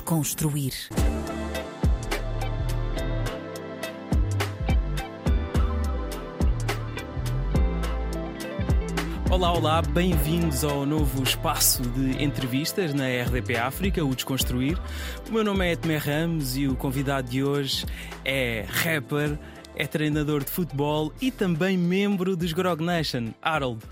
desconstruir. Olá, olá, bem-vindos ao novo espaço de entrevistas na RDP África, o Desconstruir. O meu nome é Etmer Ramos e o convidado de hoje é rapper, é treinador de futebol e também membro dos Grog Nation, Harold.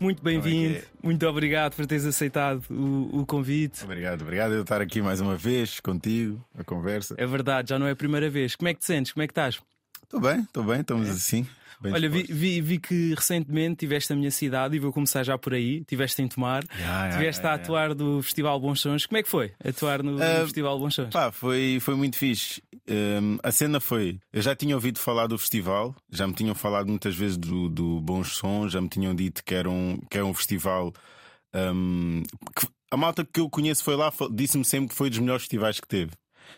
Muito bem-vindo, é? muito obrigado por teres aceitado o, o, convite. Obrigado, obrigado eu estar aqui mais uma vez contigo, a conversa. É verdade, já não é a primeira vez. Como é que te sentes? Como é que estás? Estou bem, estou bem, estamos é. assim. Bem Olha, vi, vi, vi, que recentemente tiveste a minha cidade e vou começar já por aí. Tiveste em Tomar, yeah, tiveste yeah, a atuar yeah. do Festival Bons Sons. Como é que foi atuar no, uh, no Festival Bons Sons? Pá, foi, foi muito fixe. Um, a cena foi: eu já tinha ouvido falar do festival, já me tinham falado muitas vezes do, do Bons Sons, já me tinham dito que era um, que era um festival. Um, que, a malta que eu conheço foi lá, disse-me sempre que foi dos melhores festivais que teve.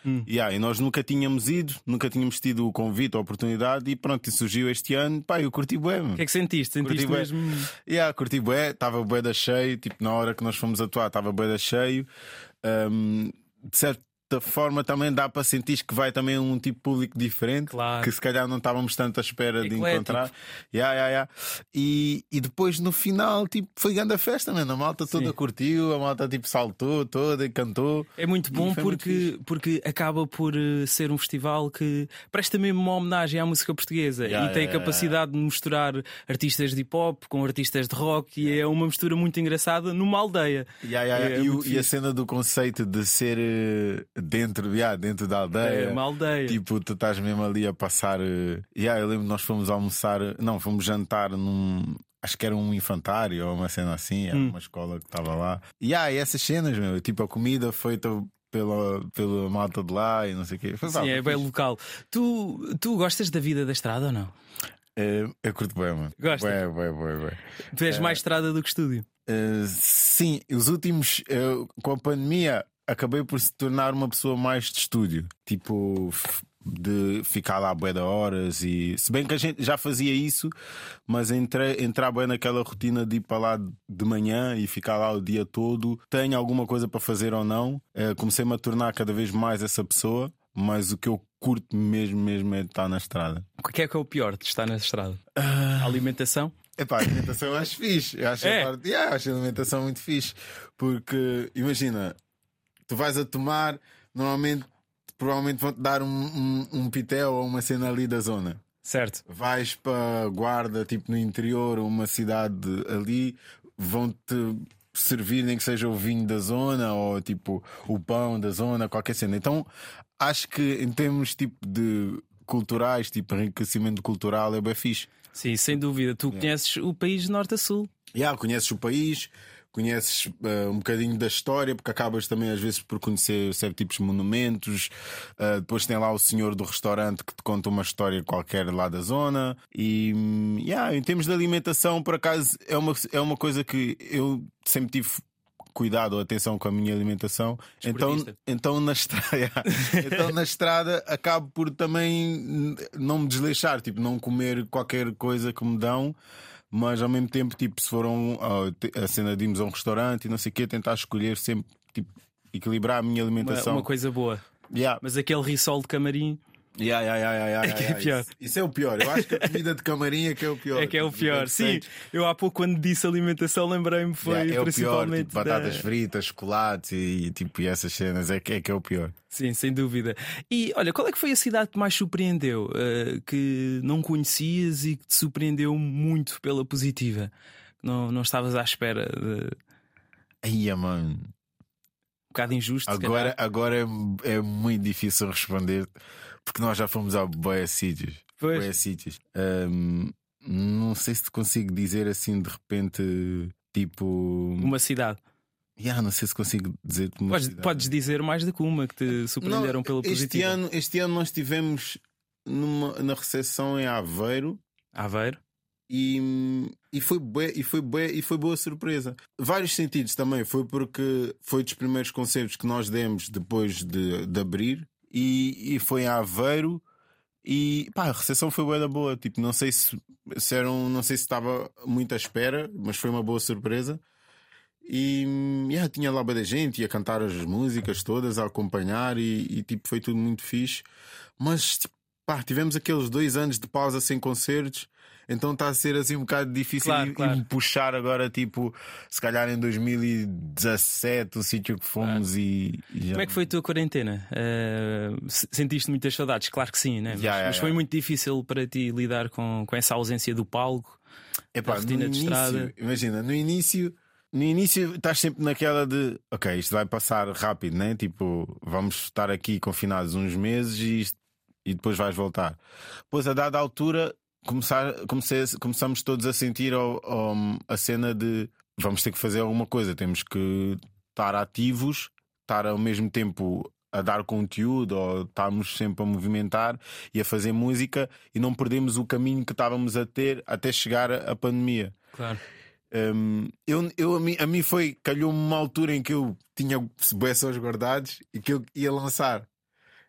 Hum. Yeah, e nós nunca tínhamos ido, nunca tínhamos tido o convite, a oportunidade e pronto, e surgiu este ano. Pá, eu curti bué. O que é que sentiste? Sentiste curti mesmo? Bué. Yeah, curti bué, estava bué da cheio, tipo na hora que nós fomos atuar, estava bué da cheio. Um, de certo certa forma também dá para sentir que vai também um tipo público diferente, claro. que se calhar não estávamos tanto à espera Eclético. de encontrar. Yeah, yeah, yeah. E, e depois no final, tipo, foi grande a festa, mano. A malta toda Sim. curtiu, a malta tipo saltou toda e cantou. É muito bom porque, muito porque acaba por eh, ser um festival que presta mesmo uma homenagem à música portuguesa yeah, e tem a capacidade de misturar artistas de hip hop com artistas de rock e é uma mistura muito engraçada numa aldeia. É e, o, e, a cena do conceito de ser eh, dentro, yeah, dentro da aldeia. É uma aldeia. Tipo, tu estás mesmo ali a passar. Uh, yeah, eu lembro que nós fomos almoçar, não, fomos jantar num. Acho que era um infantário ou uma cena assim, era hum. uma escola que estava lá. E ah, essas cenas, meu, tipo, a comida foi pela, pela malta de lá e não sei o quê. Foi, Sim, é bem local. Tu, tu gostas da vida da estrada ou não? É, eu curto bem, mano. Gosta? Bem, bem, bem, bem. Tu és é, mais estrada do que estúdio? Uh, sim, os últimos, com a pandemia, acabei por se tornar uma pessoa mais de estúdio. Tipo, de ficar lá bué da horas e se bem que a gente já fazia isso, mas entrei, entrar bem naquela rotina de ir para lá de manhã e ficar lá o dia todo, tenho alguma coisa para fazer ou não, é, comecei-me a tornar cada vez mais essa pessoa, mas o que eu curto mesmo, mesmo é estar na estrada. O que é que é o pior de estar na estrada? Uh... A alimentação? Epá, a alimentação eu acho fixe. Eu acho, é. a parte, yeah, acho a alimentação muito fixe. Porque, imagina, tu vais a tomar, normalmente, provavelmente vão-te dar um, um, um pitel ou uma cena ali da zona. Certo. Vais para Guarda, tipo no interior, uma cidade ali, vão-te servir nem que seja o vinho da zona ou tipo o pão da zona, qualquer cena. Então acho que em termos tipo de culturais, tipo enriquecimento cultural, é bem fixe. Sim, sem dúvida. Tu yeah. conheces o país de norte a sul. Yeah, conheces o país, conheces uh, um bocadinho da história, porque acabas também às vezes por conhecer certos tipos de monumentos. Uh, depois tem lá o senhor do restaurante que te conta uma história qualquer lá da zona. E yeah, em termos de alimentação, por acaso, é uma, é uma coisa que eu sempre tive cuidado ou atenção com a minha alimentação. Então, então, na estrada, então na estrada acabo por também não me desleixar, tipo, não comer qualquer coisa que me dão mas ao mesmo tempo, tipo, se foram a cena de irmos a um restaurante e não sei o quê, tentar escolher sempre, tipo, equilibrar a minha alimentação. Uma, uma coisa boa. Yeah. Mas aquele risol de camarim. Yeah, yeah, yeah, yeah, é que é pior. Isso, isso, é o pior. Eu acho que a comida de camarim é que é o pior. É que é o pior. Sim, eu há pouco, quando disse alimentação, lembrei-me foi yeah, é principalmente. O pior, tipo, batatas da... fritas, chocolate e, tipo, e essas cenas. É que, é que é o pior. Sim, sem dúvida. E olha, qual é que foi a cidade que mais surpreendeu? Uh, que não conhecias e que te surpreendeu muito pela positiva? Não, não estavas à espera de. Aí, mano. Um bocado injusto. Agora, agora é, é muito difícil responder porque nós já fomos a boia sítios. Boia sítios. Um, não sei se te consigo dizer assim de repente, tipo. Uma cidade. Yeah, não sei se consigo dizer uma podes, cidade. podes dizer mais do que uma que te surpreenderam não, pela este positiva. Ano, este ano nós estivemos numa, na recepção em Aveiro. Aveiro. E, e, foi bué, e, foi bué, e foi boa surpresa. Vários sentidos também. Foi porque foi dos primeiros concertos que nós demos depois de, de abrir e, e foi em Aveiro. E pá, a recepção foi boa da boa. Tipo, não sei se, se era um, não sei se estava muito à espera, mas foi uma boa surpresa. E yeah, tinha lá bem da gente, ia cantar as músicas todas, a acompanhar e, e tipo, foi tudo muito fixe. Mas tipo, pá, tivemos aqueles dois anos de pausa sem concertos. Então está a ser assim um bocado difícil Claro, e, claro. e puxar agora, tipo, se calhar em 2017, o sítio que fomos e, e já. Como é que foi a tua quarentena? Uh, se- sentiste muitas saudades? Claro que sim, né? Mas, Yeah, mas foi yeah. muito difícil para ti lidar com, com essa ausência do palco. Epá, a rotina de estrada. Imagina, no início, no início estás sempre naquela de ok, isto vai passar rápido, né? Tipo, vamos estar aqui confinados uns meses e, isto- e depois vais voltar. Pois a dada altura começar, comecei, começamos todos a sentir a cena de vamos ter que fazer alguma coisa, temos que estar ativos, estar ao mesmo tempo a dar conteúdo ou estarmos sempre a movimentar e a fazer música e não perdemos o caminho que estávamos a ter até chegar a, pandemia. Claro. Um, eu, eu, a, mim, a mim foi, calhou-me uma altura em que eu tinha sons guardados e que eu ia lançar.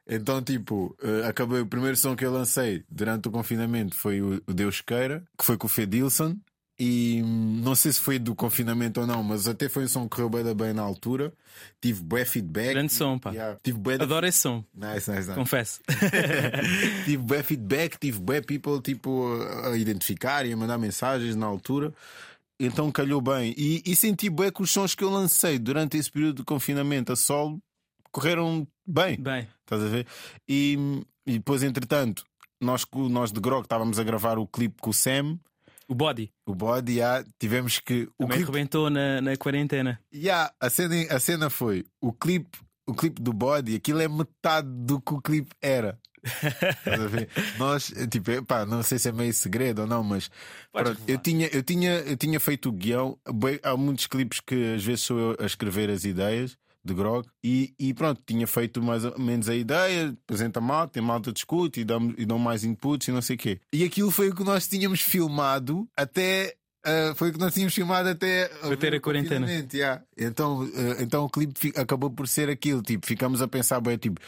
Então, tipo, eh, acabei o primeiro som que eu lancei durante o confinamento foi o, Deus Queira, que foi com o Fedilson. E hum, não sei se foi do confinamento ou não, mas até foi um som que correu bem, bem na altura. Tive bué feedback. Grande som, pá. Yeah, tive bué Adoro esse som, Nice, nice, nice. confesso. tive bué feedback, tive bué people tipo, a identificar e a mandar mensagens na altura. Então calhou bem. E, e senti bué que os sons que eu lancei durante esse período de confinamento a solo correram bem. Bem, Estás a ver? E, e depois, entretanto, nós, nós de Grog estávamos a gravar o clipe com o Sam, o body o Body, yeah, tivemos que. O também clipe, rebentou na, na quarentena. yeah, a, cena, a cena foi o clipe, o clipe do Body, aquilo é metade do que o clipe era. Estás a ver? Nós, tipo, não sei se é meio segredo ou não, mas pronto, eu, tinha, eu, tinha, eu tinha feito o guião. Há muitos clipes que às vezes sou eu a escrever as ideias de Grog e, e pronto, tinha feito mais ou menos a ideia, apresenta malta, tem malta discute e dão, e dão mais inputs e não sei o quê. E aquilo foi o que nós tínhamos filmado até. ah, foi o que nós tínhamos filmado até Para ter a quarentena. yeah. Então, ah, então o clipe acabou por ser aquilo. Tipo, ficamos a pensar, bem, tipo,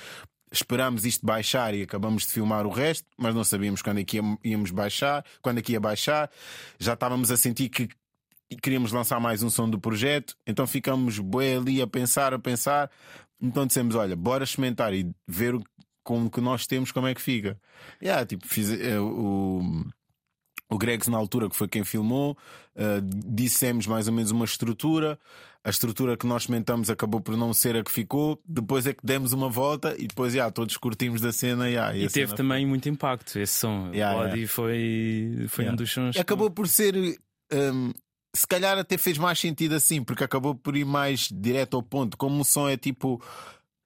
esperámos isto baixar e acabamos de filmar o resto, mas não sabíamos quando é que íam- íamos baixar, quando é que ia baixar. Já estávamos a sentir que queríamos lançar mais um som do projeto, então ficamos bué ali a pensar, a pensar. Então dissemos: olha, bora experimentar e ver o, com o que nós temos, como é que fica. Yeah, tipo, fiz, eh, o, o Gregs, na altura, que foi quem filmou, eh, dissemos mais ou menos uma estrutura. A estrutura que nós experimentamos acabou por não ser a que ficou. Depois é que demos uma volta e depois, yeah, todos curtimos da cena. Yeah, E, a teve cena também muito impacto esse som. Yeah, o body foi, foi um Yeah. dos sons. E acabou por ser. hum, se calhar até fez mais sentido assim, porque acabou por ir mais direto ao ponto. Como o som é tipo.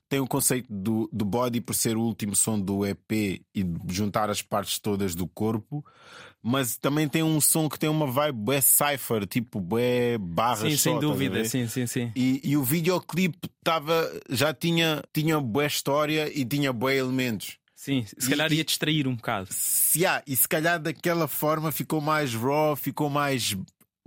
Tem o conceito do, do body por ser o último som do EP e juntar as partes todas do corpo, mas também tem um som que tem uma vibe bué cipher, tipo bué barras Sim, só, sem dúvida, sim, sim, sim. E, e o videoclipe tava, já tinha, tinha boa história e tinha bué elementos. Sim, se E- calhar ia distrair um bocado. Se há, e se calhar daquela forma ficou mais raw, ficou mais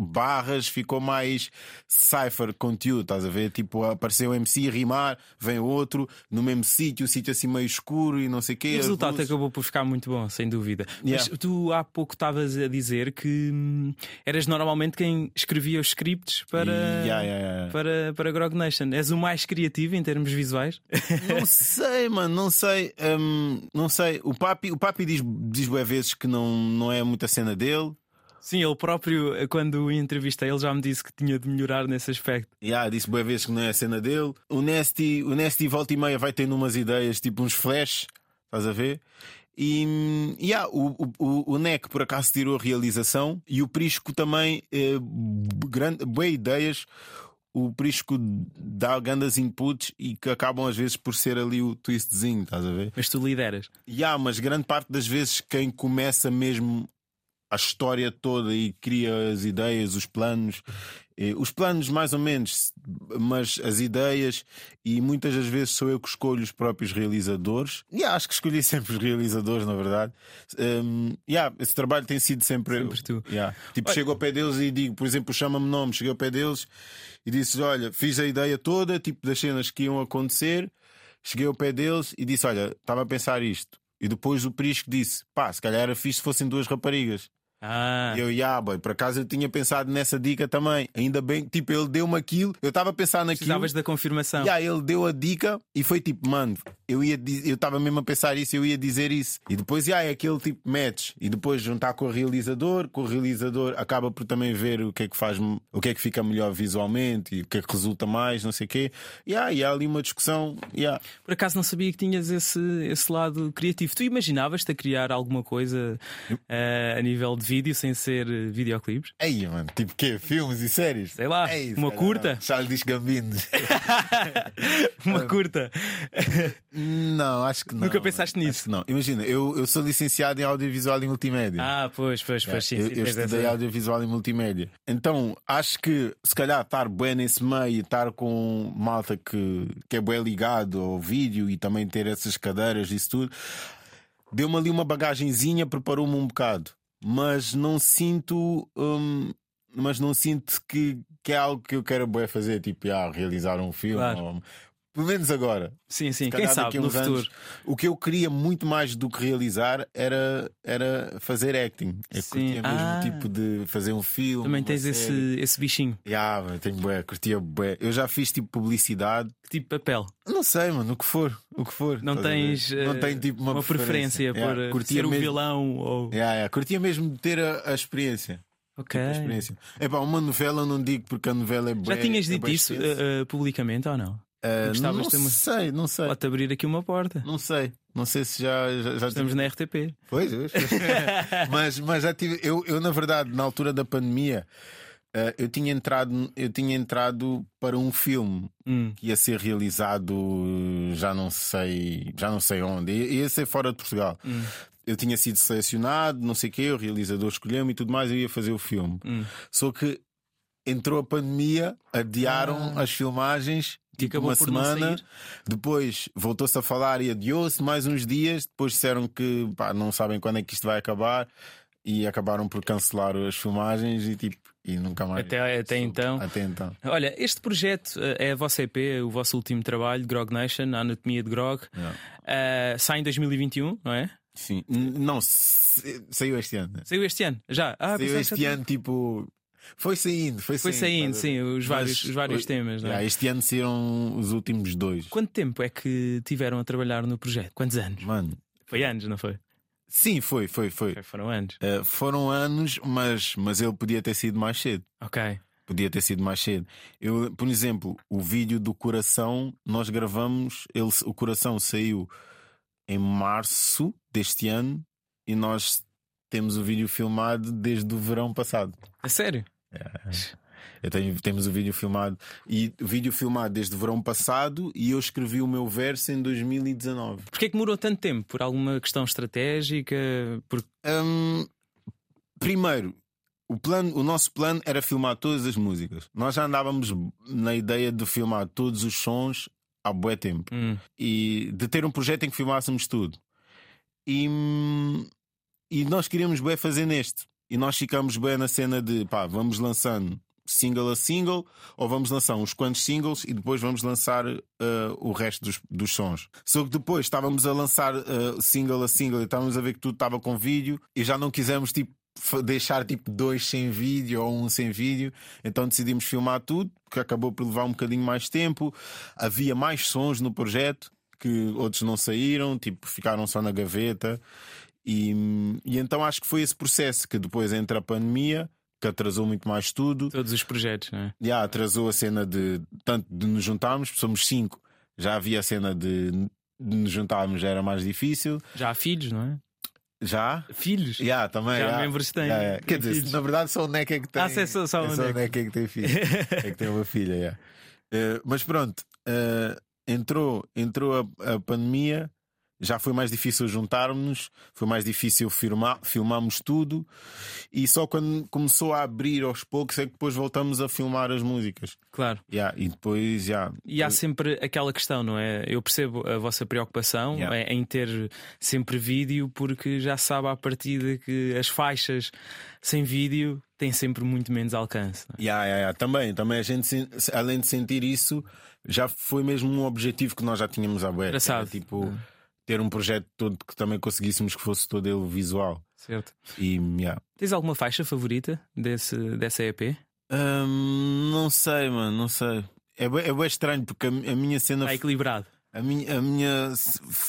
barras, ficou mais cipher conteúdo, estás a ver? Tipo, apareceu o MC rimar, vem outro no mesmo sítio, o sítio assim meio escuro e não sei o quê. O resultado luzes. acabou por ficar muito bom, sem dúvida. Yeah. Mas tu há pouco estavas a dizer que hum, eras normalmente quem escrevia os scripts para, Yeah, yeah, yeah. para, para Grog Nation. És o mais criativo em termos visuais? Não sei, mano, não sei. hum, não sei. O Papi, o papi diz, diz vezes que não, não é muita cena dele. Sim, ele próprio, quando entrevistei, ele já me disse que tinha de melhorar nesse aspecto. Yeah, disse boas vezes que não é a cena dele. O Nasty, o Nasty volta e meia vai tendo umas ideias, tipo uns flash, estás a ver? E hum, yeah, o, o, o- o NEC por acaso tirou a realização e o Prisco também, eh, grande, boas ideias. O Prisco dá grandes inputs e que acabam às vezes por ser ali o twistzinho, estás a ver? Mas tu lideras. Yeah, mas grande parte das vezes quem começa mesmo a história toda e cria as ideias, os planos, os planos mais ou menos, mas as ideias, e muitas das vezes sou eu que escolho os próprios realizadores. E acho que escolhi sempre os realizadores, na verdade. Um, yeah, esse trabalho tem sido sempre, Sempre tu. Yeah. Tipo, Olha- chego ao pé deles e digo, por exemplo, chama-me nome, cheguei ao pé deles e disse: Olha, fiz a ideia toda, tipo, das cenas que iam acontecer. Cheguei ao pé deles e disse: Olha, estava a pensar isto. E depois o Prisco disse: Pá, se calhar era fixe se fossem duas raparigas. Ah, Eu, yeah, boy, por acaso eu tinha pensado nessa dica também. Ainda bem, tipo, ele deu-me aquilo. Eu estava a pensar naquilo. precisavas da confirmação. Yeah, ele deu a dica e foi tipo, mano, eu ia eu estava mesmo a pensar isso, eu ia dizer isso. E depois, yeah, é aquele tipo match. E depois juntar com o realizador, com o realizador acaba por também ver o que é que faz, o que é que fica melhor visualmente e o que é que resulta mais, não sei o quê. Yeah, e há ali uma discussão. Yeah. Por acaso não sabia que tinhas esse, esse lado criativo. Tu imaginavas-te a criar alguma coisa eh, a nível de vídeo sem ser eh, videoclipes? Ei, mano, tipo quê? Filmes e séries? Sei lá, Ei, uma curta? não. Charles Gambino. Uma curta. não, acho que não. Nunca pensaste mano. nisso? Não. Imagina, eu, eu sou licenciado em audiovisual e multimédia. Ah, pois, pois, pois, sim, eu, sim, eu estudei essa- audiovisual e multimédia. Então, acho que se calhar estar bem nesse meio, estar com malta que, que é bem ligado ao vídeo e também ter essas cadeiras e isso tudo, deu-me ali uma bagagenzinha, preparou-me um bocado. Mas não sinto. hum, mas não sinto que, que é algo que eu quero bem fazer, tipo, ah, realizar um filme. Claro. ou- pelo menos agora. Sim, sim, quem sabe no uns futuro. anos, o que eu queria muito mais do que realizar era, era fazer acting. Eu Sim. curtia mesmo Ah. tipo de fazer um filme. Também uma tens série. esse, esse bichinho, Yeah, mano, tenho bué, curtia bué. Eu já fiz tipo publicidade. que tipo papel. Não sei, mano, o que for. O que for. Não tens Não eh, tenho tipo uma, preferência, Yeah, por eh, ser mesmo... vilão ou. Yeah, yeah, Curtia mesmo ter a, a experiência. Ok. A experiência. É pá, uma novela eu não digo porque a novela é bué. Já tinhas é dito isso eh, publicamente ou não? Ah, gostavas não de sei, não sei. Pode-te abrir aqui uma porta. Não sei. Não sei se já, já, já Estamos na RTP. Pois, pois. mas, mas já tive. Eu, eu, na verdade, na altura da pandemia, eh, eu, tinha entrado, eu tinha entrado para um filme Hum, que ia ser realizado já não sei, já não sei onde. Ia ia ser fora de Portugal. hum, Eu tinha sido selecionado, não sei o quê, o realizador escolheu-me e tudo mais, eu ia fazer o filme. hum. Só que entrou a pandemia, adiaram as filmagens. E Tipo acabou uma semana, depois voltou-se a falar e adiou-se mais uns dias. Depois disseram que pá, não sabem quando é que isto vai acabar e acabaram por cancelar as filmagens e tipo e nunca mais. Até, até então. Até então. Olha, este projeto eh, é a vossa EP, o vosso último trabalho, Grog Nation, a Anatomia de Grog. Yeah. Eh, sai em 2021, não é? Sim. Não, saiu este ano. Saiu este ano, já. Ah, saiu que este ano, tipo. Foi saindo, foi, Foi saindo, estás a sim, os vários, os vários temas, é? este ano saíram os últimos dois. Quanto tempo é que tiveram a trabalhar no projeto? Quantos anos? Mano, Foi anos, não foi? sim, foi, foi, foi. Foram anos. Uh, foram anos, mas, mas ele podia ter sido mais cedo. Ok. Podia ter sido mais cedo. Eu, por exemplo, o vídeo do coração, nós gravamos, ele, o coração saiu em março deste ano e nós temos o vídeo filmado desde o verão passado. A sério? Eu tenho, temos o vídeo filmado e o vídeo filmado desde o verão passado e eu escrevi o meu verso em 2019. Porquê é que demorou tanto tempo? Por alguma questão estratégica? Por... Hum, primeiro, o, plano, o nosso plano era filmar todas as músicas. Nós já andávamos na ideia de filmar todos os sons há bué tempo Hum, e de ter um projeto em que filmássemos tudo. E, hum, e nós queríamos bem fazer neste. E nós ficamos bem na cena de pá, vamos lançando single a single ou vamos lançar uns quantos singles e depois vamos lançar uh, o resto dos, dos sons. Só que depois estávamos a lançar uh, single a single e estávamos a ver que tudo estava com vídeo e já não quisemos tipo deixar tipo dois sem vídeo ou um sem vídeo, então decidimos filmar tudo, que acabou por levar um bocadinho mais tempo. Havia mais sons no projeto que outros não saíram, tipo, ficaram só na gaveta. E, e então acho que foi esse processo que depois entra a pandemia, que atrasou muito mais tudo. todos os projetos, não é? Já atrasou a cena de tanto de nos juntarmos, somos cinco. Já havia a cena de, de nos juntarmos, já era mais difícil. Já há filhos, não é? Já? Filhos? Já, também. Já já. membros têm- Quer dizer, filhos. na verdade só o Neca é que tem. Ah, é só- só o é só o Neca. É que tem filho. é que tem uma filha, já. Eh, mas pronto, eh, entrou, entrou a, a pandemia, já foi mais difícil juntarmos, foi mais difícil filmar, filmarmos tudo, e só quando começou a abrir aos poucos é que depois voltamos a filmar as músicas. Claro. Já, e depois já. E há sempre aquela questão, não é? Eu percebo a vossa preocupação Yeah. é- em ter sempre vídeo, porque já sabe à partida que as faixas sem vídeo têm sempre muito menos alcance. é? Ya, ya, ya. Também, também a gente, além de sentir isso, já foi mesmo um objetivo que nós já tínhamos aberto. Engraçado. Era, tipo, ter um projeto todo que também conseguíssemos que fosse todo ele visual. Certo. E yeah. Tens alguma faixa favorita desse, dessa EP? Hum, não sei, mano, não sei. É bem, é bem estranho porque a, a minha cena. Está equilibrado. A minha, a minha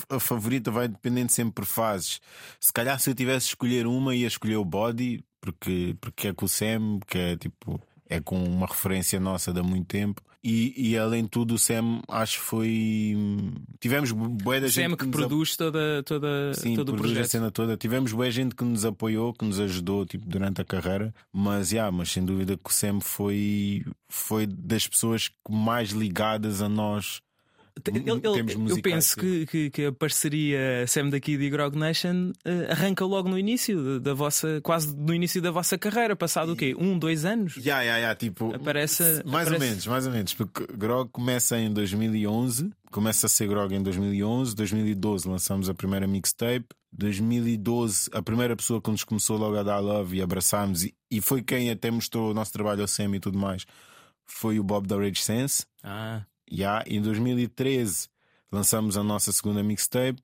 a favorita vai dependendo sempre por fases. Se calhar se eu tivesse de escolher uma, ia escolher o Body, porque, porque é com o Sam, que é tipo. É com uma referência nossa de há muito tempo. E, e além de tudo, o Sam acho que foi. Tivemos boa da gente. Sam que, que produz toda, toda, Sim, todo o projeto. a cena toda. Tivemos boa gente que nos apoiou, que nos ajudou tipo, durante a carreira. Mas, yeah, mas sem dúvida que o Sam foi, foi das pessoas mais ligadas a nós ele, eu penso que, que, que, a parceria Sam da Kid e Grog Nation uh, arranca logo no início da vossa, quase no início da vossa carreira, passado o quê? Um, dois anos? Yeah, yeah, yeah, tipo, aparece, mais aparece... ou menos, mais ou menos, porque Grog começa em 2011, começa a ser Grog em 2011, 2012 lançamos a primeira mixtape. 2012, a primeira pessoa que nos começou logo a dar love e abraçámos, e, e foi quem até mostrou o nosso trabalho ao Sam e tudo mais, foi o Bob da Rage Sense. Ah. Yeah, em 2013 lançamos a nossa segunda mixtape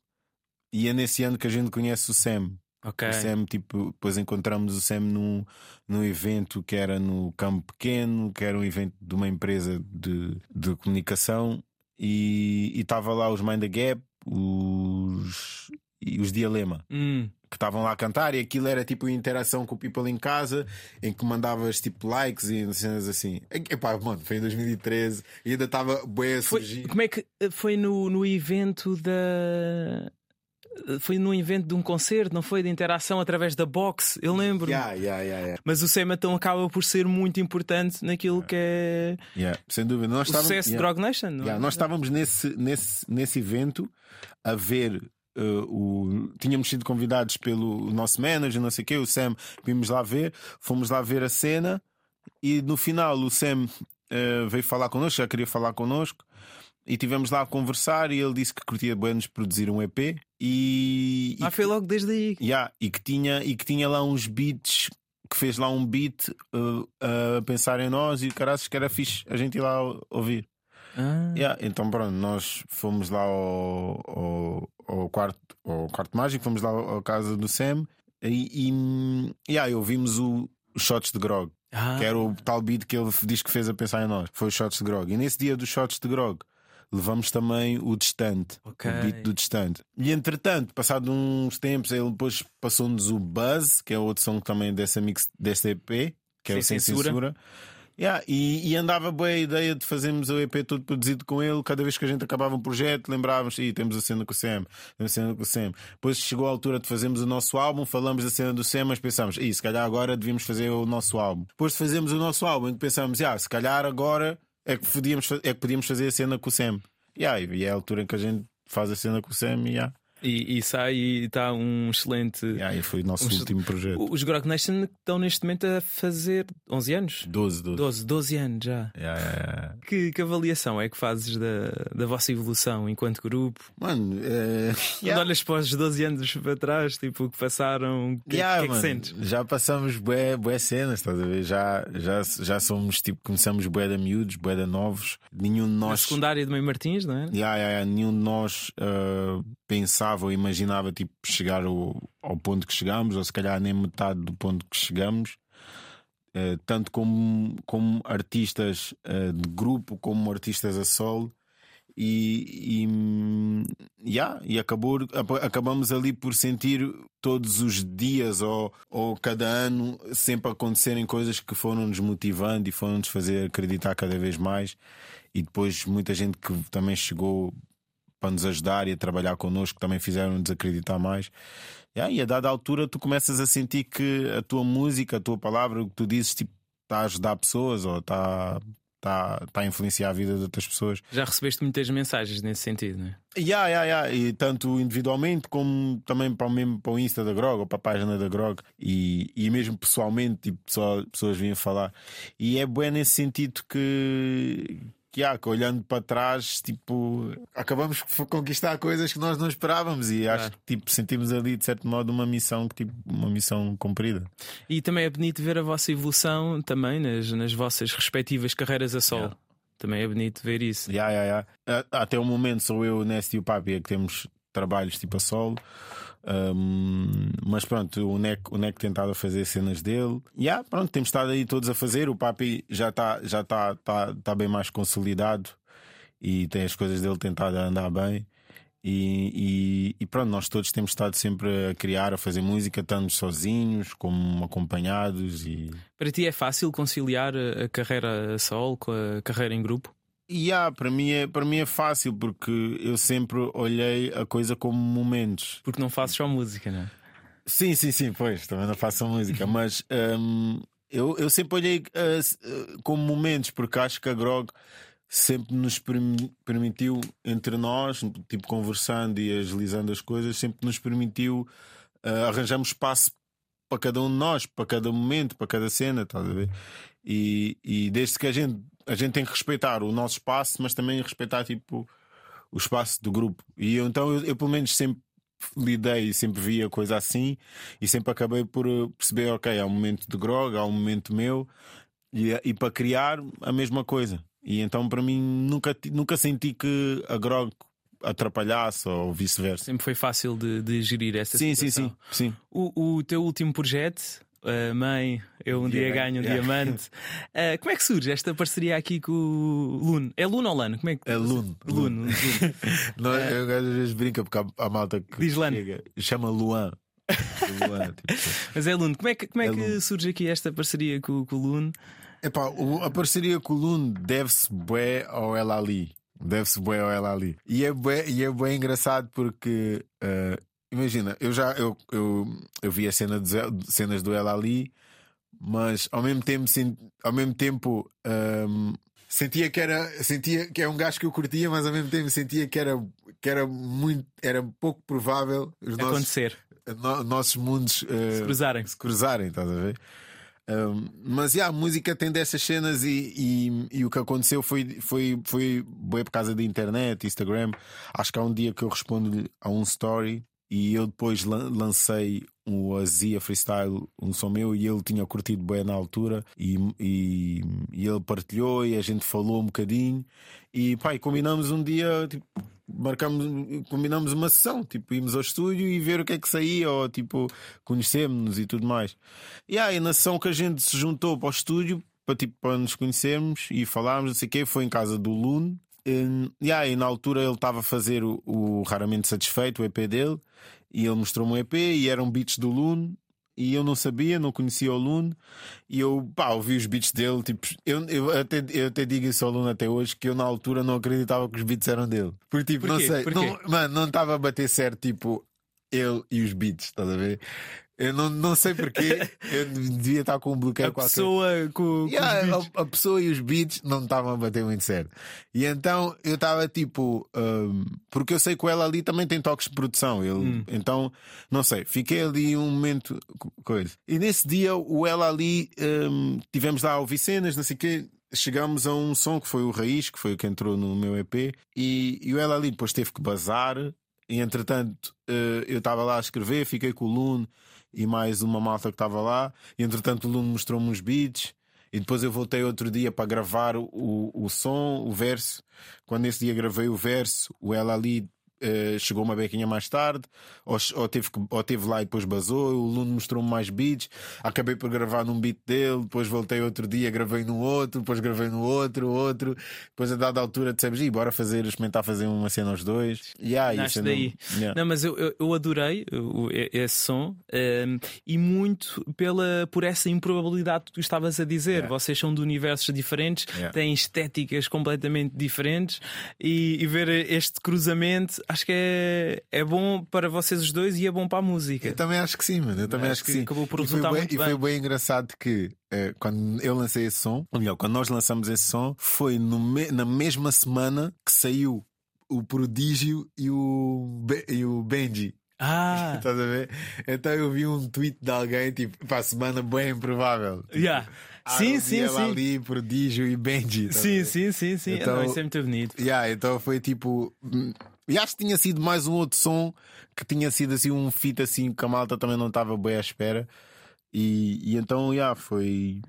e é nesse ano que a gente conhece o Sam. Okay. O Sam, tipo, depois encontramos o Sam num, num evento que era no Campo Pequeno, que era um evento de uma empresa de, de comunicação, e estava lá os Mind the Gap, os, e os Dialema. Hum que estavam lá a cantar e aquilo era tipo interação com o people em casa em que mandavas tipo likes e cenas assim. Epá, mano, foi em 2013 e ainda estava bué a surgir. Foi, como é que eh, foi no, no evento da. Foi num evento de um concerto, não foi? De interação através da box, eu lembro. Yeah, yeah, yeah, Mas o Sematão acaba por ser muito importante naquilo que é. Sem dúvida. Nós o sucesso de Drog Nation. Nós estávamos nesse, nesse, nesse evento a ver Uh, o... tínhamos sido convidados pelo nosso manager, não sei o quê, o Sam, vimos lá ver, fomos lá ver a cena e no final o Sam uh, veio falar connosco, já queria falar connosco. E tivemos lá a conversar e ele disse que curtia bem nos produzir um EP e. Ah, foi logo desde aí. Yeah, e, que tinha, e que tinha lá uns beats que fez lá um beat uh, a pensar em nós e caras que era fixe a gente ir lá ouvir. Ah. Yeah, então pronto, nós fomos lá ao, ao, ao, quarto, ao quarto mágico, fomos lá à casa do Sam e, e yeah, ouvimos o, os shots de grog. Ah. Que era o tal beat que ele diz que fez a pensar em nós. Foi os shots de grog. E nesse dia dos shots de grog levamos também o distante, okay. o beat do distante. E entretanto, passado uns tempos, ele depois passou-nos o Buzz, que é outro som também dessa mix desse EP, que é o Sem Censura. censura. Yeah, e, e, andava boa a ideia de fazermos o EP todo produzido com ele. Cada vez que a gente acabava um projeto, lembrávamos, e temos a cena com o Sam, temos a cena com o Sam. Depois chegou a altura de fazermos o nosso álbum, falamos da cena do Sam, mas pensámos, se calhar agora devíamos fazer o nosso álbum. Depois de fazermos o nosso álbum, pensámos, yeah, se calhar agora é que, podíamos, é que podíamos fazer a cena com o Sam. Yeah, e é a altura em que a gente faz a cena com o Sam e yeah. E, e sai e está um excelente. Yeah, e foi o nosso um, último projeto. Os Grog Nation estão neste momento a fazer 11 anos? 12, 12. 12, 12 anos já. Yeah, yeah, que, que, avaliação é que fazes da, da vossa evolução enquanto grupo? Mano, é... quando olhas para os 12 anos para trás, tipo, o que passaram, o que, é que sentes? Já passamos bué, bué cenas, estás a ver? Já, já, já somos tipo, começamos bué da miúdos, bué da novos. Nenhum de nós. Na secundária de Meio Martins, não é? Yeah, yeah, yeah. Nenhum de nós uh, pensava ou imaginava tipo, chegar ao, ao ponto que chegamos, ou se calhar nem metade do ponto que chegamos. Uh, tanto como, como artistas uh, de grupo, como artistas a solo, e, e, yeah, e acabou, acabamos ali por sentir todos os dias ou, ou cada ano sempre acontecerem coisas que foram-nos motivando e foram-nos fazer acreditar cada vez mais. E depois muita gente que também chegou para nos ajudar e a trabalhar connosco também fizeram-nos acreditar mais. Yeah, e a dada altura tu começas a sentir que a tua música, a tua palavra, o que tu dizes, tipo, está a ajudar pessoas ou está, está, está a influenciar a vida de outras pessoas. Já recebeste muitas mensagens nesse sentido, não é? Yeah, yeah, yeah. E tanto individualmente como também para o, mesmo, para o Insta da Grog ou para a página da Grog e, e mesmo pessoalmente, tipo, só, pessoas vinham falar. E é bom nesse sentido que que há, que olhando para trás, tipo, acabamos por conquistar coisas que nós não esperávamos e acho que tipo, sentimos ali de certo modo uma missão que tipo, uma missão cumprida. E também é bonito ver a vossa evolução também nas, nas vossas respectivas carreiras a solo. Yeah. Também é bonito ver isso. Yeah, yeah, yeah. Até o momento sou eu, o Nest e o Papi é que temos trabalhos tipo a solo. Um, mas pronto, o NEC, o NEC tentava fazer cenas dele. E yeah, pronto, temos estado aí todos a fazer. O Papi já está já tá, tá, tá bem mais consolidado e tem as coisas dele tentado a andar bem. E, e, e, pronto, nós todos temos estado sempre a criar, a fazer música, tanto sozinhos como acompanhados. E... Para ti é fácil conciliar a carreira solo com a carreira em grupo? E yeah, para, mim é, para mim é fácil porque eu sempre olhei a coisa como momentos. Porque não faço só música, não é? Sim, sim, sim, pois, também não faço música, mas um, eu, eu sempre olhei uh, como momentos, porque acho que a Grog sempre nos permitiu, entre nós, tipo conversando e agilizando as coisas, sempre nos permitiu uh, arranjarmos espaço para cada um de nós, para cada momento, para cada cena, estás a ver? E, e desde que a gente a gente tem que respeitar o nosso espaço, mas também respeitar tipo o espaço do grupo. E eu, então eu, eu pelo menos sempre lidei, sempre vi a coisa assim e sempre acabei por eh, perceber, ok, há um momento de grog, há um momento meu e, e para criar a mesma coisa. E então para mim nunca, nunca senti que a grog atrapalhasse ou vice-versa. Sempre foi fácil de, de gerir essa sim, situação. Sim, sim, sim. O, o teu último projeto Uh, mãe, eu um dia, dia ganho um yeah. diamante. Uh, como é que surge esta parceria aqui com o Luno? É Luno ou Lano? Como é, que... é Luno. Luno. Luno. Não, uh, eu às vezes brinca porque há, a malta que diz Lano. chama Luan. Luan tipo... Mas é Luno. Como é que, como é, é que surge aqui esta parceria com, com o Luno? Epá, a parceria com o Luno deve-se bué ao Ela Ali. Deve-se bué ao Ela Ali. E é bué, e é bué engraçado porque uh, Imagina, eu já eu, eu, eu vi a cena de, cenas do ela ali, mas ao mesmo tempo, ao mesmo tempo um, sentia que era sentia que é um gajo que eu curtia, mas ao mesmo tempo sentia que era que era muito era pouco provável os acontecer nossos, no, nossos mundos uh, se cruzarem se cruzarem, estás a ver? Um, mas yeah, a música tem dessas cenas e, e, e, o que aconteceu foi, foi, foi bem por causa da internet, Instagram. Acho que há um dia que eu respondo a um story e eu depois lancei o Azia Freestyle, um som meu, e ele tinha curtido bem na altura, e, e, e, ele partilhou e a gente falou um bocadinho. E pai, combinamos um dia, tipo, marcamos, combinamos uma sessão, tipo, íamos ao estúdio e ver o que é que saía, ou tipo, conhecemos-nos e tudo mais. E aí, na sessão que a gente se juntou para o estúdio, para, tipo, para nos conhecermos e falarmos, não sei o quê, foi em casa do Lune. E, yeah, e na altura ele estava a fazer o, o, Raramente Satisfeito, o EP dele, e ele mostrou-me um EP e eram beats do Lune. E eu não sabia, não conhecia o Lune, e eu pá, ouvi os beats dele. Tipo, eu, eu, até, eu até digo isso ao Lune até hoje que eu na altura não acreditava que os beats eram dele. Porque, tipo, não sei, não, mano, não estava a bater certo, tipo, ele e os beats, estás a ver? Eu não, não sei porquê, eu devia estar com um bloqueio a qualquer. Pessoa com, yeah, a, a, pessoa e os beats não estavam a bater muito certo. E então eu estava tipo. Um, porque eu sei que ela ali também tem toques de produção. Ele, hum. Então, não sei, fiquei ali um momento. coisa. E nesse dia o ela ali um, tivemos lá o Vicenas, não sei o quê. Chegamos a um som que foi o Raiz, que foi o que entrou no meu EP, e, e o ela ali depois teve que bazar. E entretanto, uh, eu estava lá a escrever, fiquei com o Lune e mais uma malta que estava lá. E entretanto o Luno mostrou-me uns beats. E depois eu voltei outro dia para gravar o, o som, o verso. Quando esse dia gravei o verso, o ela ali Uh, chegou uma bequinha mais tarde, ou, ou, teve, ou teve lá e depois basou. O Luno mostrou-me mais beats. Acabei por gravar num beat dele, depois voltei outro dia, gravei no outro, depois gravei no outro, outro. Depois a dada altura dissemos, e bora fazer, experimentar fazer uma cena aos dois. E aí, isso daí. Não, yeah. não, mas eu, eu, eu adorei esse som um, ehm, e muito pela, por essa improbabilidade que tu estavas a dizer. Yeah. Vocês são de universos diferentes, yeah. têm estéticas completamente diferentes e, e ver este cruzamento acho que é, é bom para vocês os dois e é bom para a música. Eu também acho que sim, mano. Eu também acho, acho que, que, sim. Acabou por e foi, bem, e foi bem engraçado que eh, quando eu lancei esse som, ou melhor, quando nós lançamos esse som, foi me, na mesma semana que saiu o Prodígio e o, e o Benji. Ah! Estás a ver? Então eu vi um tweet de alguém tipo, para a semana bem improvável. Tipo, yeah. Sim, sim, sim. ali, Prodígio e Benji. Sim, sim, sim, sim. Então, não, isso é muito bonito. Yeah, então foi tipo. E acho que tinha sido mais um outro som que tinha sido assim um fit assim que a malta também não estava bem à espera. E, e então, yeah, foi.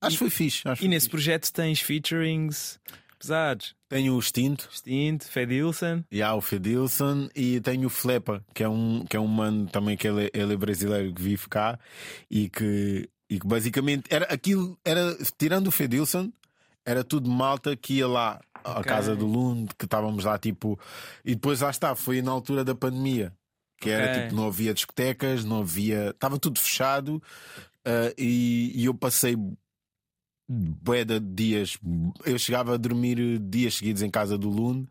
Acho que foi fixe. E nesse fixe. projeto tens featurings? Pesados. Tenho o Extinto. Extinto, Fedilson. E há o Fedilson e tenho o Flepa, que é um, que é um mano também que ele, ele é brasileiro que vive cá e que, e que basicamente era aquilo, era tirando o Fedilson, era tudo malta que ia lá à casa do Lund, que estávamos lá tipo. E depois lá está, foi na altura da pandemia, que era Ok. tipo, não havia discotecas, não havia. Estava tudo fechado ah, e, e eu passei bué de dias. Eu chegava a dormir dias seguidos em casa do Lund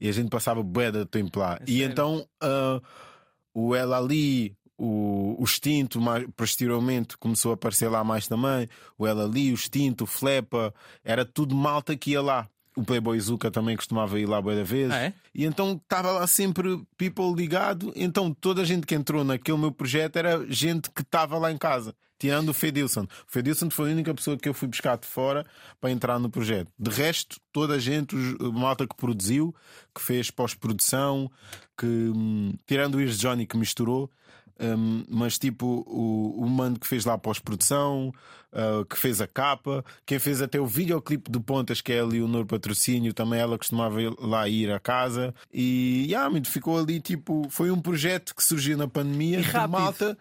e a gente passava bué de tempo lá. É e sério? então ah, o El Ali. O, o Extinto, mais, posteriormente, começou a aparecer lá mais também. O El Ali, o Extinto, o Flepa, era tudo malta que ia lá. O Playboy Zuka também costumava ir lá da vez. Ah, é? E então estava lá sempre people ligado. Então toda a gente que entrou naquele meu projeto era gente que estava lá em casa, tirando o Fedilson. O Fedilson foi a única pessoa que eu fui buscar de fora para entrar no projeto. De resto, toda a gente, a malta que produziu, que fez pós-produção, que hum, tirando o Iris Johnny que misturou. Hum, mas tipo o, o mano que fez lá a pós-produção, ah, que fez a capa, quem fez até o videoclipe do Pontas, que é a Leonor Patrocínio, também ela costumava ir lá ir à casa. E yeah, ficou ali tipo. Foi um projeto que surgiu na pandemia de malta,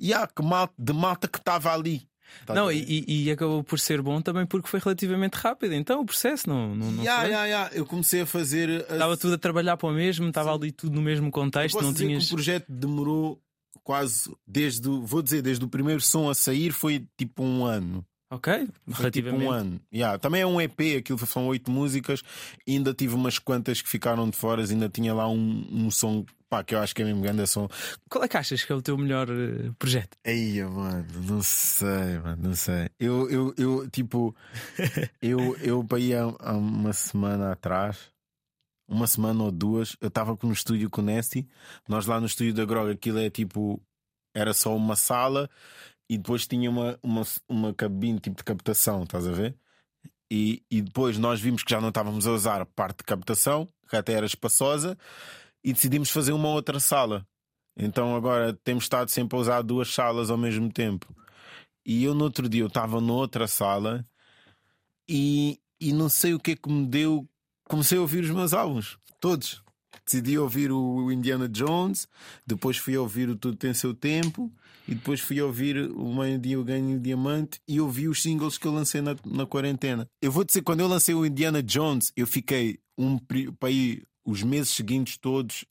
yeah, que malta, de malta que estava ali. A Não, e, e- acabou por ser bom também porque foi relativamente rápido. Então o processo não, não, não Yeah, foi. yeah, yeah. Eu comecei a fazer. a- Estava tudo a trabalhar para o mesmo, estava ali tudo no mesmo contexto, Posso não dizer tinhas. que o projeto demorou quase desde o, vou dizer, desde o primeiro som a sair foi tipo um ano. Ok, Foi tipo relativamente. um ano. Yeah, Também é um EP, aquilo são oito músicas. Ainda tive umas quantas que ficaram de fora, ainda tinha lá um, um som pá, que eu acho que é mesmo grande som. Qual é que achas que é o teu melhor eh, projeto? Eia, mano, não sei, mano, não sei. Eu, eu, eu tipo, eu, eu para ir há, há uma semana atrás, uma semana ou duas, eu estava no estúdio com o Nesty. Nós lá no estúdio da Grog, aquilo é tipo, era só uma sala e depois tinha uma, uma, uma cabine tipo de captação, estás a ver? E, e depois nós vimos que já não estávamos a usar parte de captação, que até era espaçosa, e decidimos fazer uma outra sala. Então agora temos estado sempre a usar duas salas ao mesmo tempo. E eu no outro dia eu estava noutra sala e, e não sei o que é que me deu. Comecei a ouvir os meus álbuns, todos. Decidi ouvir o Indiana Jones, depois fui ouvir o Tudo Tem Seu Tempo, e depois fui ouvir o Meio Dia Eu Ganho o Diamante e ouvi os singles que eu lancei na, na quarentena. Eu vou dizer, quando eu lancei o Indiana Jones, eu fiquei um, para aí os meses seguintes todos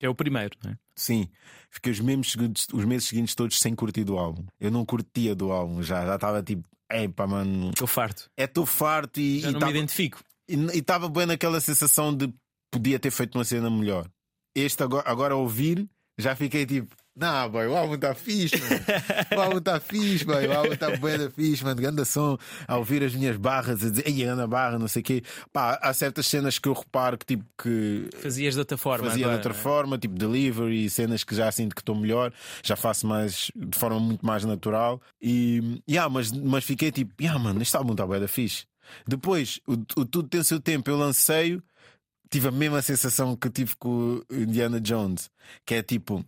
É o primeiro, não é? Sim, fiquei os, mesmos os meses seguintes todos sem curtir do álbum. Eu não curtia do álbum já, já estava tipo, epá, mano, Estou farto. é tão farto e Já não estava me identifico. E estava bem naquela sensação de podia ter feito uma cena melhor. Este agora, agora a ouvir, já fiquei tipo, não, boy, o álbum está fixe, mano. O álbum está fixe, boy. O álbum está bem da fixe, mano. Ganda som, a ouvir as minhas barras, a dizer, ei, anda barra, não sei o quê. Pá, há certas cenas que eu reparo que tipo que Fazias de outra forma. fazia de agora, outra não é? forma, tipo delivery, cenas que já sinto que estou melhor, já faço mais de forma muito mais natural. E yeah, mas, mas fiquei tipo, yeah, mano, este álbum está bem da fixe. Depois, o, o Tudo Tem Seu Tempo, eu lancei, tive a mesma sensação que tive com o Indiana Jones, que é tipo,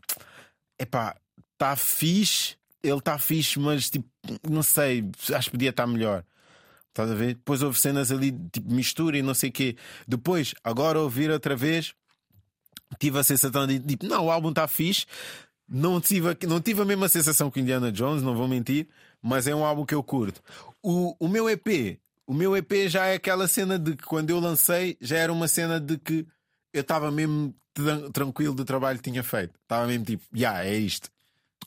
epá, está fixe, ele está fixe, mas tipo, não sei, acho que podia estar melhor. Estás a ver? Depois houve cenas ali, tipo mistura e não sei o quê. Depois, agora ouvir outra vez, tive a sensação de tipo, não, o álbum está fixe. Não tive, a- não tive a mesma sensação que Indiana Jones, não vou mentir, mas é um álbum que eu curto. O, o meu EP, o meu EP já é aquela cena de que quando eu lancei, já era uma cena de que eu estava mesmo tran- tranquilo do trabalho que tinha feito. Estava mesmo tipo, já, yeah, é isto.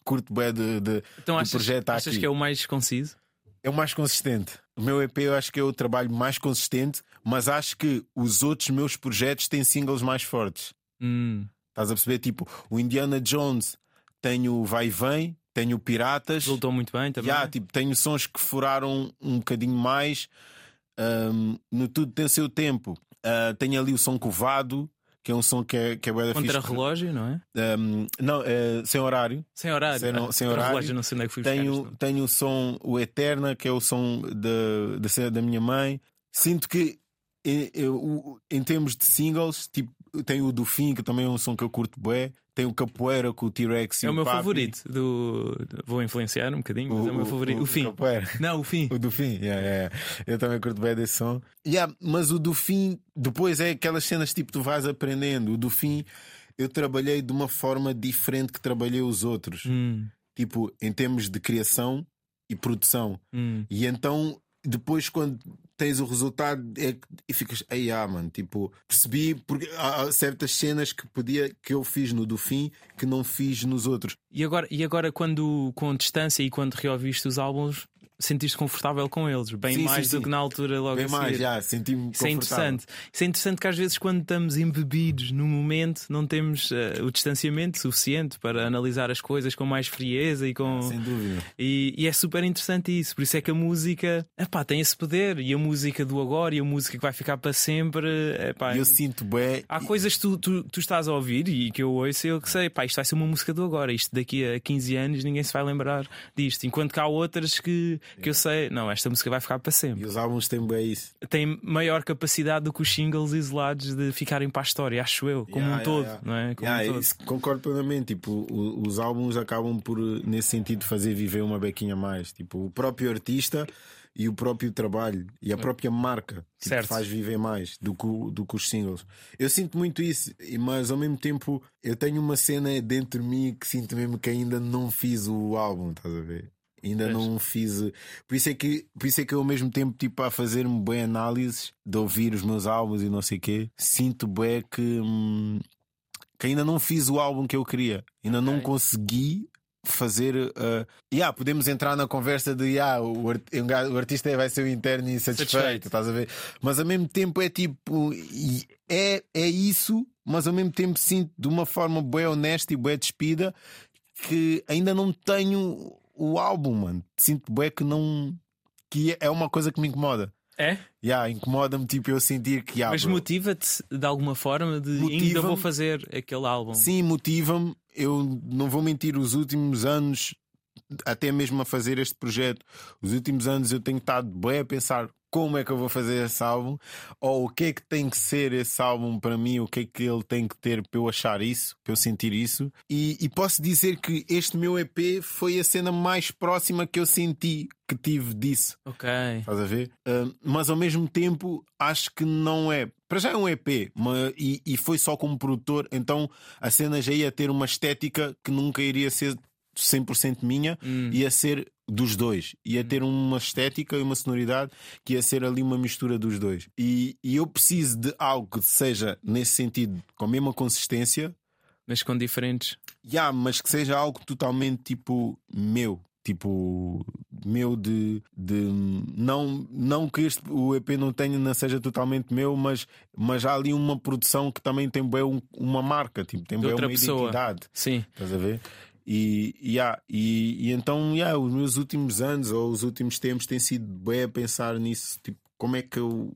Curto bem de, de, Então do achas, projeto achas aqui. que é o mais conciso? É o mais consistente. O meu EP eu acho que é o trabalho mais consistente, mas acho que os outros meus projetos têm singles mais fortes. Hum, Estás a perceber? Tipo, o Indiana Jones tem o Vai e Vem, tem o Piratas. resultou muito bem também. Yeah, tipo, tenho sons que furaram um bocadinho mais. Ahm, no Tudo Tem Seu Tempo. Ah, tenho ali o som Covado, que é um som que é, que é bué Contra relógio, não é? Ahm, não, é, sem horário. Sem horário. Sem no- Ah, sem horário. relógio, não sei onde é que fui buscar Tenho, isto. tenho o som O Eterna, que é o som da, da cena da minha mãe. Sinto que em, em, termos de singles, tipo, tem o do Fim, que também é um som que eu curto bué. Tem o Capoeira com o T-Rex É e o meu Papi. favorito. Do... Vou influenciar um bocadinho, mas é o meu favorito. O, fim. Capoeira. Não, o fim. O do fim, yeah, yeah. eu também curto bem desse som. Yeah, mas o do fim, depois é aquelas cenas tipo tu vais aprendendo. O do fim, eu trabalhei de uma forma diferente que trabalhei os outros, Hum, tipo em termos de criação e produção. hum. E então, depois, quando tens o resultado, é e ficas, aí ah, mano, tipo, percebi porque há há certas cenas que podia que eu fiz no do fim que não fiz nos outros. E agora, e agora quando com distância e quando reouviste os álbuns, sentiste confortável com eles, bem Sim, mais sim, do sim. que na altura logo Bem a mais, já, senti-me Isso é interessante. Isso é interessante que às vezes, quando estamos embebidos no momento, não temos eh, o distanciamento suficiente para analisar as coisas com mais frieza e com. Sem dúvida. E, e é super interessante isso. Por isso é que a música epá, tem esse poder. E a música do agora e a música que vai ficar para sempre. Epá, E eu sinto bem. Há coisas que tu, tu, tu estás a ouvir e que eu ouço e eu que sei, pá, isto vai ser uma música do agora. Isto daqui a 15 anos ninguém se vai lembrar disto. Enquanto que há outras que, que eu sei, não, esta música vai ficar para E sempre. os álbuns têm bem isso. Tem maior capacidade do que os singles isolados de ficarem para a história, acho eu, como Yeah, um todo, yeah, não é? Como um todo. isso concordo plenamente. Tipo, os álbuns acabam por, nesse sentido, fazer viver uma bequinha mais. Tipo, o próprio artista e o próprio trabalho e a própria marca tipo, Certo. faz viver mais do que, do que os singles. Eu sinto muito isso, e- mas ao mesmo tempo eu tenho uma cena dentro de mim que sinto mesmo que ainda não fiz o álbum, estás a ver? Ainda Pois. não fiz. eh, Por isso, é que, por isso é que eu, ao mesmo tempo, tipo, a fazer-me bem análises de ouvir os meus álbuns e não sei o quê, sinto bem que. hum, que ainda não fiz o álbum que eu queria. Ainda não Ok. consegui fazer. Uh... Yeah, podemos entrar na conversa de yeah, o, art- o artista vai ser o interno e satisfeito, estás a ver? Mas ao mesmo tempo é tipo. É, é isso, mas ao mesmo tempo sinto de uma forma bem honesta e bem despida que ainda não tenho o álbum, mano. Sinto bem que não. que é uma coisa que me incomoda. É? Yeah, incomoda-me tipo eu sentir que. Yeah, Mas motiva-te de alguma forma de ainda vou fazer aquele álbum. Sim, motiva-me. Eu não vou mentir, os últimos anos, até mesmo a fazer este projeto, os últimos anos eu tenho estado bem a pensar como é que eu vou fazer esse álbum, ou o que é que tem que ser esse álbum para mim, o que é que ele tem que ter para eu achar isso, para eu sentir isso. E, e posso dizer que este meu EP foi a cena mais próxima que eu senti que tive disso. Ok. Estás a ver? Ah, mas ao mesmo tempo acho que não é. Para já é um EP e, e foi só como produtor, então a cena já ia ter uma estética que nunca iria ser 100% minha, Hum. ia ser dos dois. Ia ter uma estética e uma sonoridade que ia ser ali uma mistura dos dois. E, e eu preciso de algo que seja nesse sentido com a mesma consistência, Mas com diferentes. Yeah, mas que seja algo totalmente tipo meu. Tipo, meu de. de não, não que este, o EP não tenha, não seja totalmente meu, mas, mas há ali uma produção que também tem bem um- uma marca, tipo, tem De bem uma pessoa. identidade. Sim. Estás a ver? E, yeah, e, e então, yeah, os meus últimos anos ou os últimos tempos têm sido bem a pensar nisso. Tipo, como é que eu.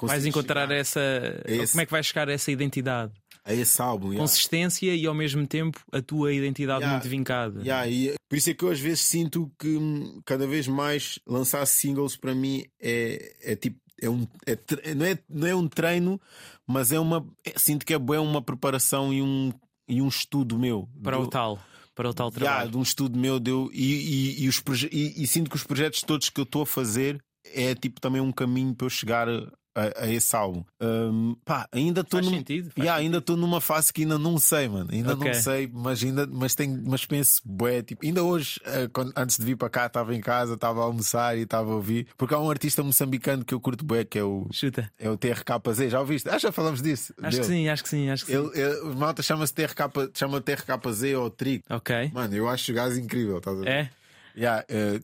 Vais encontrar essa. esse- Como é que vais chegar a essa identidade? a esse álbum? yeah. Consistência e ao mesmo tempo a tua identidade Yeah. muito vincada. Yeah, e por isso é que eu às vezes sinto que hum, cada vez mais lançar singles para mim é, é tipo. É um, é não, é, não é um treino, mas é uma. é- sinto que é bem uma preparação e um, e um estudo meu. Para Do- o tal. Para o tal Yeah, trabalho. de um estudo meu deu, e, e, e, os proje- e, e sinto que os projetos todos que eu estou a fazer é tipo também um caminho para eu chegar a, a- esse álbum. Hum, pá, ainda estou num, Yeah, ainda estou numa fase que ainda não sei, mano. Ainda Ok. não sei, mas ainda mas tenho, mas penso, bué, tipo, ainda hoje, eh, quando- antes de vir para cá, estava em casa, estava a almoçar e estava a ouvir, porque há um artista moçambicano que eu curto bué, que é o, Chuta. é o TRKZ, já ouviste? Ah, já falamos disso. Acho que dele. sim, acho que sim, acho que sim. Ele, ele, o malta chama-se TRK, chama TRKZ ou Trigo. Ok. Mano, eu acho o gajo incrível, estás a ver? É? Yeah, eh,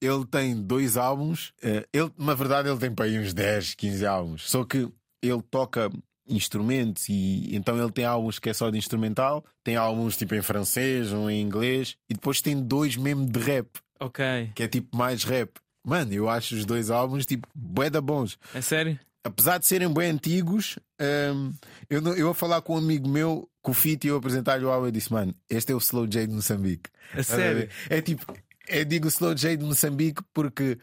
ele tem dois álbuns. eh, ele, na verdade, ele tem para aí uns 10, 15 álbuns. Só que ele toca instrumentos e então ele tem álbuns que é só de instrumental, tem álbuns tipo em francês ou em inglês e depois tem dois mesmo de rap, Ok. que é tipo mais rap. Mano, eu acho os dois álbuns tipo bué da bons. É sério? Apesar de serem bem antigos, hum, eu, não- eu a falar com um amigo meu, com o Fit, e eu apresentar-lhe o álbum e disse: Mano, este é o Slow J de Moçambique. Ver? sério? É tipo, eu digo Slow J de Moçambique porque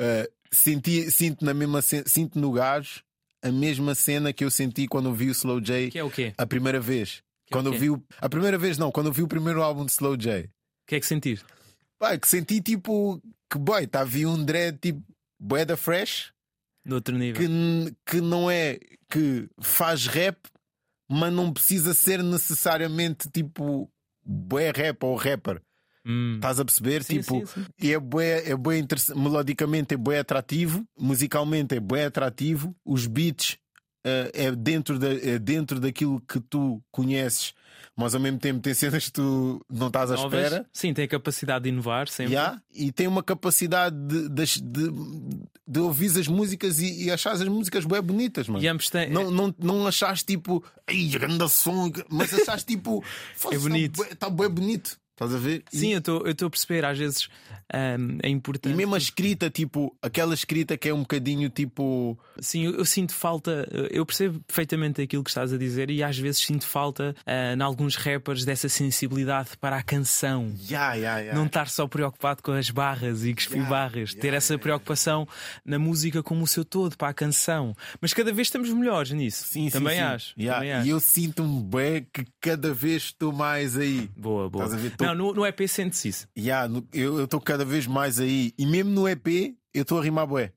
uh, senti, sinto na mesma sinto no gajo a mesma cena que eu senti quando vi o Slow J Que é o quê? a primeira vez. Que é quando eu quê? vi o... A primeira vez não, quando eu vi o primeiro álbum de Slow J. O que é que sentiste? Pá, que senti tipo que boy, tá vi um dread tipo bué da fresh Do outro nível. que, que não é que faz rap, mas não precisa ser necessariamente tipo bué rap ou rapper. Hum. Estás a perceber? Sim, tipo, sim, sim. e é bué, é bué interessante. Melodicamente é bué atrativo, musicalmente é bué atrativo, os beats eh, é, dentro da, é dentro daquilo que tu conheces, mas ao mesmo tempo tem cenas que tu não estás à Novas? espera. Sim, tem a capacidade de inovar sempre. Yeah, e tem uma capacidade de, de, de, de ouvir as músicas e, e achar as músicas bem bonitas, mano. E ambos têm. Não, não, não achaste tipo, ai, grande som, mas achaste tipo, É bonito. Está bem bonito, estás a ver? E- Sim, eu estou a perceber, às vezes hum, é E importante. mesmo a escrita, tipo, aquela escrita que é um bocadinho tipo. Sim, eu, eu sinto falta, eu percebo perfeitamente aquilo que estás a dizer e às vezes sinto falta ah, em alguns rappers dessa sensibilidade para a canção. Yeah, yeah, yeah. Não estar só preocupado com as barras e cuspir Yeah, barras, ter essa preocupação na música como o seu todo, para a canção. Mas cada vez estamos melhores nisso. Sim, sim, também sim. acho. Yeah, Também acho. E eu sinto-me bem que cada vez estou mais aí. Boa, boa. Estás a ver? Tô- Não, no, no EP sente-se isso. Yeah, no- eu estou cada vez mais aí. E mesmo no EP, eu estou a rimar bué.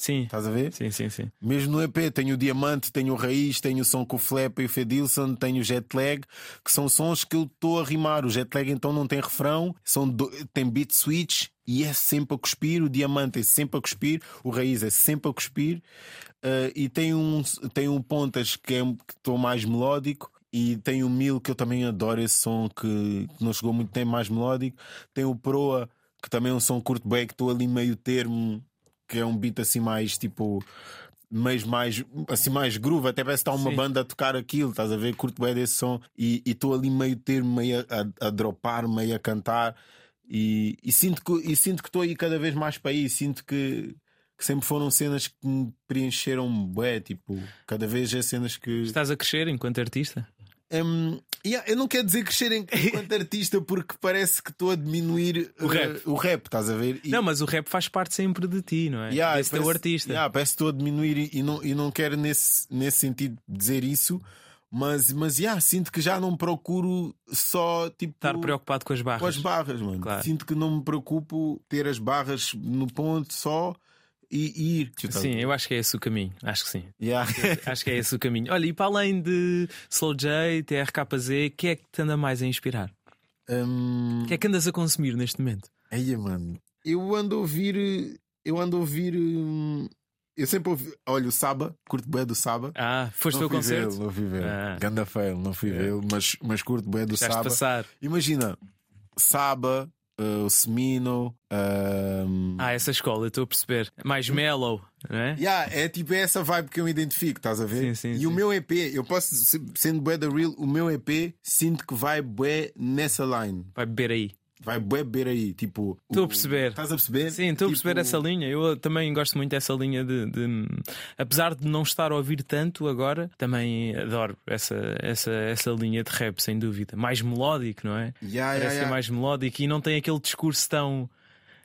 Sim. Estás a ver? Sim, sim, sim. Mesmo no EP, tenho o Diamante, tenho o Raiz, tenho o som com o Flap e o Fedilson, tenho o Jetlag, que são sons que eu estou a rimar. O Jetlag então não tem refrão, são do- tem beat switch e é sempre a cuspir. O Diamante é sempre a cuspir, o Raiz é sempre a cuspir. Uh, e tem um, tem um Pontas que é que estou mais melódico. E tem o Mil que eu também adoro esse som que, que não chegou muito tempo mais melódico. Tem o Proa que também é um som curto bem que estou ali meio termo que é um beat assim mais tipo mais, mais, assim, mais groove, até parece que está uma Sim. banda a tocar aquilo, estás a ver? Curto bem desse som e estou ali meio termo, meio a, a, a dropar, meio a cantar e, sinto que e sinto que estou aí cada vez mais para aí, sinto que, que sempre foram cenas que me preencheram bué, tipo, cada vez é cenas que Estás a crescer enquanto artista? Hum, yeah, eu não quero dizer crescer enquanto artista porque parece que estou a diminuir O uh, rap. o rap, estás a ver? E- Não, mas o rap faz parte sempre de ti, não é? Yeah, Desse teu parece- artista. yeah, parece que estou a diminuir e, e não, e não quero nesse, nesse sentido dizer isso, mas, mas yeah, sinto que já não procuro só tipo Estar preocupado com as barras. com as barras, mano. Claro. Sinto que não me preocupo ter as barras no ponto só e, ir. Sim, eu acho que é esse o caminho. Acho que sim. Yeah. Acho que é esse o caminho. Olha, e para além de Slow J, TRKZ, o que é que te anda mais a inspirar? Hum, O que é que andas a consumir neste momento? Aí, mano, eu ando a ouvir. Eu ando a ouvir. hum, Eu sempre ouvi. Olha, o Saba, curto bem do Saba. Ah, foste não ao fui concerto? não fui ver. Ah. Ganda fail, não fui É. vê-lo, mas, mas curto bem do Deixaste Saba. passar. Imagina, Saba, uh, o Semino. um, Ah, essa escola, estou a perceber. Mais mellow, não é? Yeah, é tipo essa vibe que eu me identifico, estás a ver? Sim, sim, e sim. o meu EP, eu posso, se- sendo bué da real, o meu EP sinto que vai bué nessa line. Vai beber aí. Vai beber aí, tipo. Estou a perceber. Estás a perceber? Sim, estou a perceber Tipo, essa linha. Eu também gosto muito dessa linha de, de- Apesar de não estar a ouvir tanto agora, também adoro essa, essa, essa linha de rap, sem dúvida. Mais melódico, não é? Yeah, yeah, Parece ser yeah. mais melódico e não tem aquele discurso tão.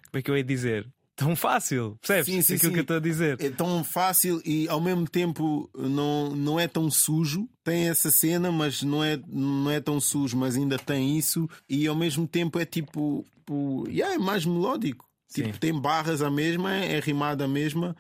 Como é que eu ia dizer? Tão fácil. Percebes? Sim, sim, aquilo sim. que eu estou a dizer. É tão fácil e ao mesmo tempo não, não é tão sujo. Tem essa cena, mas não é, não é tão sujo, mas ainda tem isso. E ao mesmo tempo é tipo. tipo yeah, é mais melódico. Tipo, tem barras a mesma, é rimada a mesma,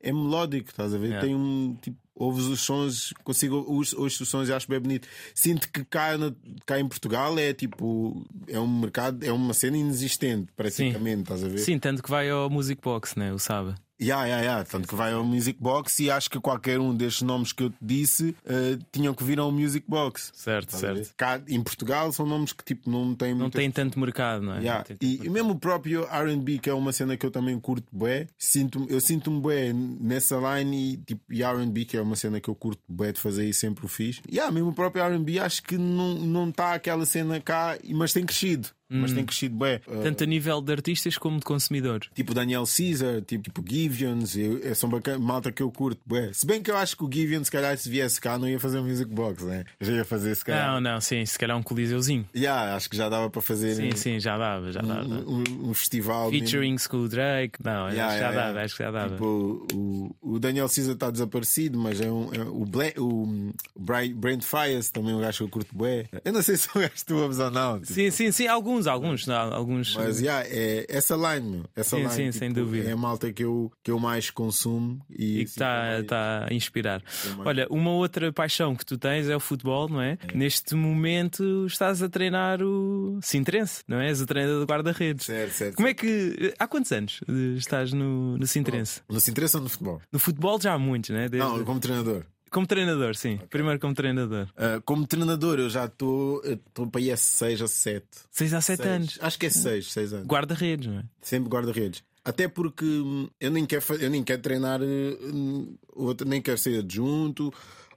é melódico, estás a ver? Yeah. Tem um. Tipo, ouves os sons, consigo ouço ouço os sons e acho bem bonito. Sinto que cá, na- cá em Portugal é tipo. É um mercado, é uma cena inexistente, praticamente, estás a ver? Sim, tanto que vai ao Music Box, né? O Saba. Yeah, yeah, yeah. Tanto que vai ao Music Box e acho que qualquer um destes nomes que eu te disse eh, tinham que vir ao Music Box. Certo, Estás certo. Cá em Portugal são nomes que tipo não têm Não muita- tem tanto mercado, não é? Yeah. Não E, e mercado. mesmo o próprio RB, que é uma cena que eu também curto bué, sinto eu sinto-me bué nessa line e, tipo, e RB, que é uma cena que eu curto bué de fazer e sempre o fiz. Yeah, mesmo o próprio RB acho que não está aquela cena cá, mas tem crescido. Mas tem crescido bem. Uh, Tanto a nível de artistas como de consumidor. Tipo Daniel Caesar, tipo, tipo Givians, eu, são bacana, malta que eu curto. Bué. Se bem que eu acho que o Givian, se calhar, se viesse cá, não ia fazer um music box, né? Já ia fazer se calhar. Não, não, sim, se calhar um coliseuzinho. Yeah, acho que já dava para fazer Sim, sim, já dava, já dava. um, um- um festival. mesmo. Featuring School Drake, não, Yeah, acho que já yeah, dava, yeah. acho que já dava. Tipo, o, o Daniel Caesar está desaparecido, mas é um. é- o Bla, o Bra- Brent Fires também é um gajo que eu curto bué. Eu não sei se é um gajo que tu ouves ou não. tipo, Sim, sim, sim, alguns, alguns, não, alguns. Mas yeah, é essa line, meu. Essa Sim, line sim, tipo, sem dúvida. é a malta que eu, que eu mais consumo e, E que está mais- tá a inspirar. mais- Olha, uma outra paixão que tu tens é o futebol, não é? Neste momento estás a treinar o Sintrense, não é? És o treinador do guarda-redes. Certo, certo. Como é que. Há quantos anos estás no, no Sintrense? Não se interessa no futebol? No futebol já há muitos, não é? Desde- Não, como treinador. Como treinador, sim. Primeiro como treinador. Ah, como treinador, eu já estou estou para aí a 6 ou 7. 6 a 7 anos. Acho que é 6, 6 anos. Guarda-redes, não é? Sempre guarda-redes. Até porque hum, eu nem quero, eu nem quero treinar, hum, nem quero ser adjunto,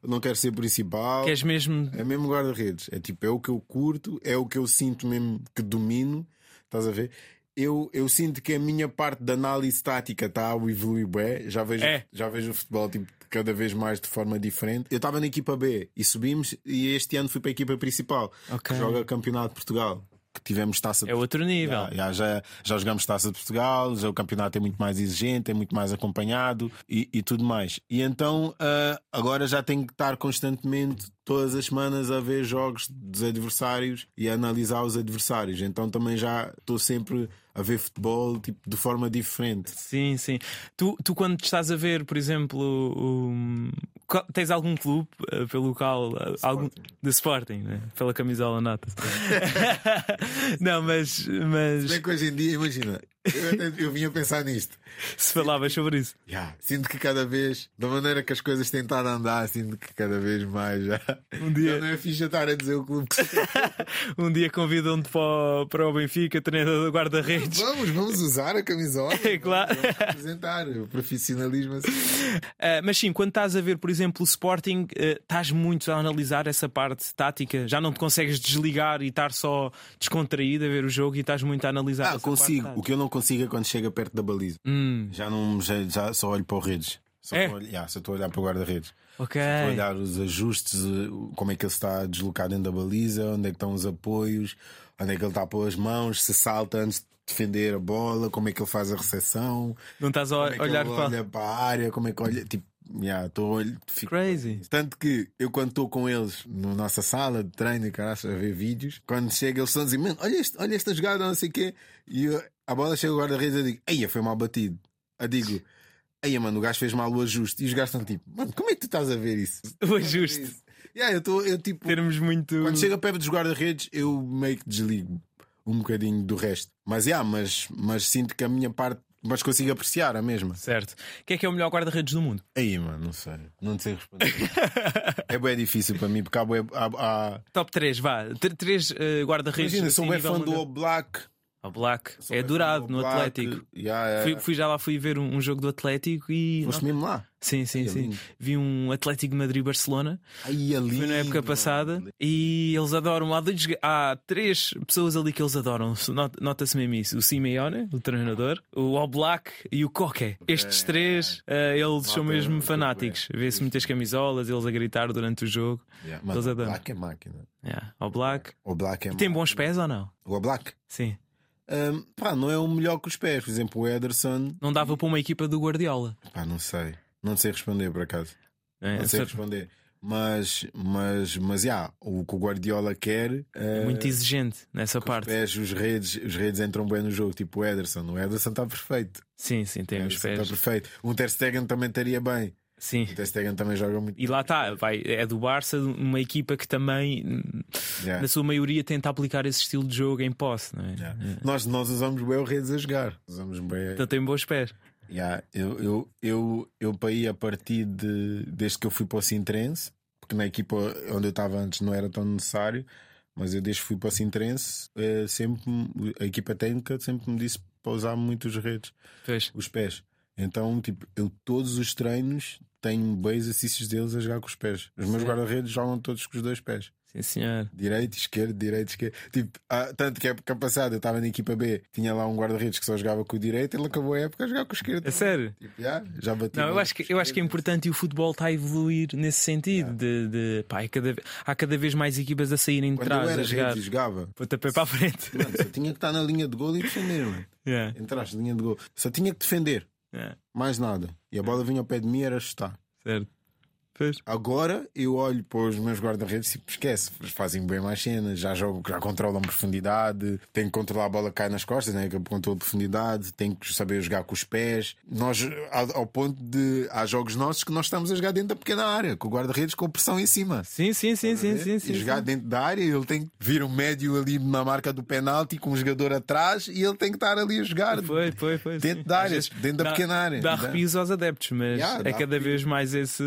não quero ser principal. Queres mesmo. É mesmo guarda-redes. É tipo, é o que eu curto, é o que eu sinto mesmo que domino. Estás a ver? Eu, eu sinto que a minha parte da análise tática está a evoluir bem. Já vejo, É. já vejo o futebol tipo, cada vez mais de forma diferente. Eu estava na equipa B e subimos, e este ano fui para a equipa principal, Ok. que joga Campeonato de Portugal. Que tivemos taça de É outro nível. já, já, já, jogamos Taça de Portugal, já o campeonato é muito mais exigente, é muito mais acompanhado e, e tudo mais. E então ah, agora já tenho que estar constantemente, todas as semanas, a ver jogos dos adversários e a analisar os adversários. Então também já estou sempre a ver futebol tipo, de forma diferente. Sim, sim. Tu, tu quando estás a ver, por exemplo, qual- tens algum clube eh, pelo qual eh, algum de Sporting, né? pela camisola nota. Não, mas, mas Bem que hoje em dia, imagina, eu, eu vinha pensar nisto. se falavas sobre isso. Yeah, Sinto que cada vez, da maneira que as coisas têm estado a andar, sinto que cada vez mais já, Um dia- já não é fixe eu estar a dizer o clube que Um dia convidam-te para, o- para o Benfica, treinador do guarda-redes. Vamos, vamos usar a camisola. É claro. Vamos representar o profissionalismo assim. Ah, mas sim, quando estás a ver, por exemplo, o Sporting, ah, estás muito a analisar essa parte tática. Já não te consegues desligar e estar só descontraído a ver o jogo e estás muito a analisar. Ah, essa consigo. parte O que eu não consigo é quando chega perto da baliza. Hum, Já não já, já só olho para o redes. Só É? estou a olhar- yeah, só estou a olhar para o guarda-redes. ok. Estou a olhar os ajustes, eh, como é que ele está deslocado dentro da baliza, onde é que estão os apoios, onde é que ele está a pôr as mãos, se salta antes de defender a bola, como é que ele faz a recepção, Não estás a como é olhar para. olha para a área, como é que olha. Tipo, yeah, estou a olhar- fico- Crazy. Tanto que eu, quando estou com eles na nossa sala de treino e caraças, a ver vídeos, quando chega, eles estão a dizer: Mano, olha, este, olha esta jogada, não sei o quê. E eu- a bola chega ao guarda-redes e eu digo: Eia, foi mal batido. Eu digo: Eia, mano, o gajo fez mal o ajuste. E os gajos estão tipo: Mano, como é que tu estás a ver isso? O ajuste. Yeah, eu, eu tipo, Termos muito. quando chega perto dos guarda-redes, eu meio que desligo um bocadinho do resto. Mas, yeah, mas, mas sinto que a minha parte, mas consigo apreciar a mesma. Certo. Quem é que é o melhor guarda-redes do mundo? Aí, mano, não sei. Não sei responder. é bem difícil para mim, porque há, bué- há, há... Top 3, vá. T- Três eh, guarda-redes. Imagina, sou assim, bem nível fã do. All Black. O Black. Sou É bem fã durado do no Black. Atlético. Yeah, yeah. Fui, fui já lá, fui ver um, um jogo do Atlético e. Foste mesmo lá. Sim, sim, Ai, é sim. lindo. Vi um Atlético Madrid-Barcelona. Ai, ali. Foi na época passada e eles adoram. Há, dois, há três pessoas ali que eles adoram. Not- Nota-se mesmo isso: o Simeone, o treinador, o Oblak e o Coque. Estes três, eh, eles são mesmo muito fanáticos. Vê-se muitas camisolas, eles a gritar durante o jogo. Yeah. Eles Mano, o adoram. Black é máquina. Yeah. Oblak. O Black é Tem máquina. bons pés ou não? O Black. Sim. Hum, pá, não é o melhor que os pés. Por exemplo, o Ederson. Não dava para uma equipa do Guardiola. Pá, não sei. Não sei responder por acaso. É, Não sei responder. Mas, mas, mas, yeah, o que o Guardiola quer. é é muito exigente nessa Os parte. pés, os redes, os redes entram bem no jogo, tipo o Ederson. O Ederson está perfeito. Sim, sim, tem os Ederson pés. Está perfeito. Um Ter Stegen também estaria bem. Sim. O Ter Stegen também joga muito. E lá está, vai, é do Barça, uma equipa que também, Yeah. na sua maioria, tenta aplicar esse estilo de jogo em posse, não é? Yeah. Nós, nós usamos bem o redes a jogar. Usamos bem. Então tem bons pés. Yeah. Eu, eu, eu, eu para ir a partir de desde que eu fui para o Sintrense, porque na equipa onde eu estava antes não era tão necessário, mas eu desde que fui para o Sintrense, eh, sempre a equipa técnica sempre me disse para usar muito os redes. Pois. os pés. Então, tipo, eu todos os treinos tenho bem exercícios deles a jogar com os pés. Os meus guarda-redes jogam todos com os dois pés. Sim, senhor. Direito, esquerdo, direito, esquerdo. Tipo, ah, tanto que a época passada eu estava na equipa B, tinha lá um guarda-redes que só jogava com o direito, ele acabou a época a jogar com o esquerdo. É sério? Tipo, já, já bati. Não, eu acho, que, eu acho que é importante e o futebol está a evoluir nesse sentido. De, de- pá, é cada, há cada vez mais equipas a saírem de Quando trás eu era a jogar. redes e jogava, Pontapé para a frente. mano, só tinha que estar na linha de gol e defender, mano. Yeah, Entraste na linha de gol. Só tinha que defender, yeah, mais nada. E a bola vinha ao pé de mim era chutar. certo. Pois. Agora eu olho para os meus guarda-redes e tipo, esquece, fazem bem mais cenas, já jogo, já controlam profundidade, tem que controlar a bola que cai nas costas, né? que controla profundidade, tem que saber jogar com os pés. Nós, ao, ponto de há jogos nossos que nós estamos a jogar dentro da pequena área, com o guarda-redes com pressão em cima. Sim, sim, sim, sim, sim, sim, jogar dentro da área, ele tem que vir um médio ali na marca do penalti com um jogador atrás e ele tem que estar ali a jogar. Foi, foi, foi. Dentro da área, dentro da pequena área. Dá arrepios aos adeptos, mas é cada vez mais esse.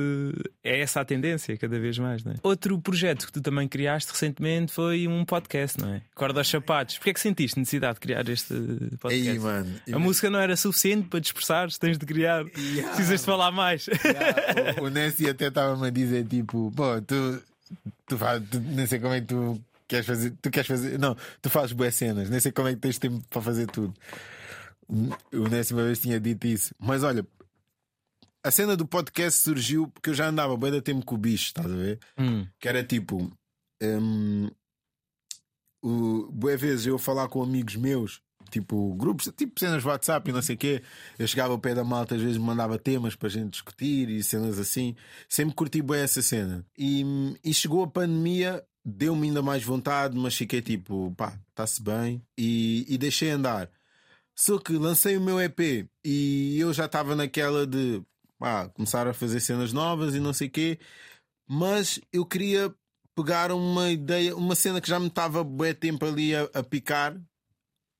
É essa a tendência, cada vez mais, não é? Outro projeto que tu também criaste recentemente foi um podcast, não é? Corda aos sapatos. Porquê é que sentiste necessidade de criar este podcast? Aí, mano. A música não era suficiente para te expressares, tens de criar. Yeah. Precisas de falar mais. Yeah, o, o Nessie até estava-me a dizer tipo, pô, tu, tu, tu nem sei como é que tu queres fazer, tu queres fazer, não, tu fazes boas cenas, nem sei como é que tens tempo para fazer tudo. O Nessie uma vez tinha dito isso, mas olha, a cena do podcast surgiu porque eu já andava bem da tempo com o bicho, estás a ver? Hum, Que era tipo, hum, o, boas vezes eu falar com amigos meus. Tipo, grupos, tipo cenas WhatsApp e não sei o quê. Eu chegava ao pé da malta, às vezes me mandava temas para a gente discutir e cenas assim. Sempre curti bem essa cena. E, e chegou a pandemia, deu-me ainda mais vontade, mas fiquei tipo, pá, está-se bem. E, e deixei andar. Só que lancei o meu EP e eu já estava naquela de pá, começar a fazer cenas novas e não sei o quê. Mas eu queria pegar uma ideia, uma cena que já me estava bem tempo ali a, a picar,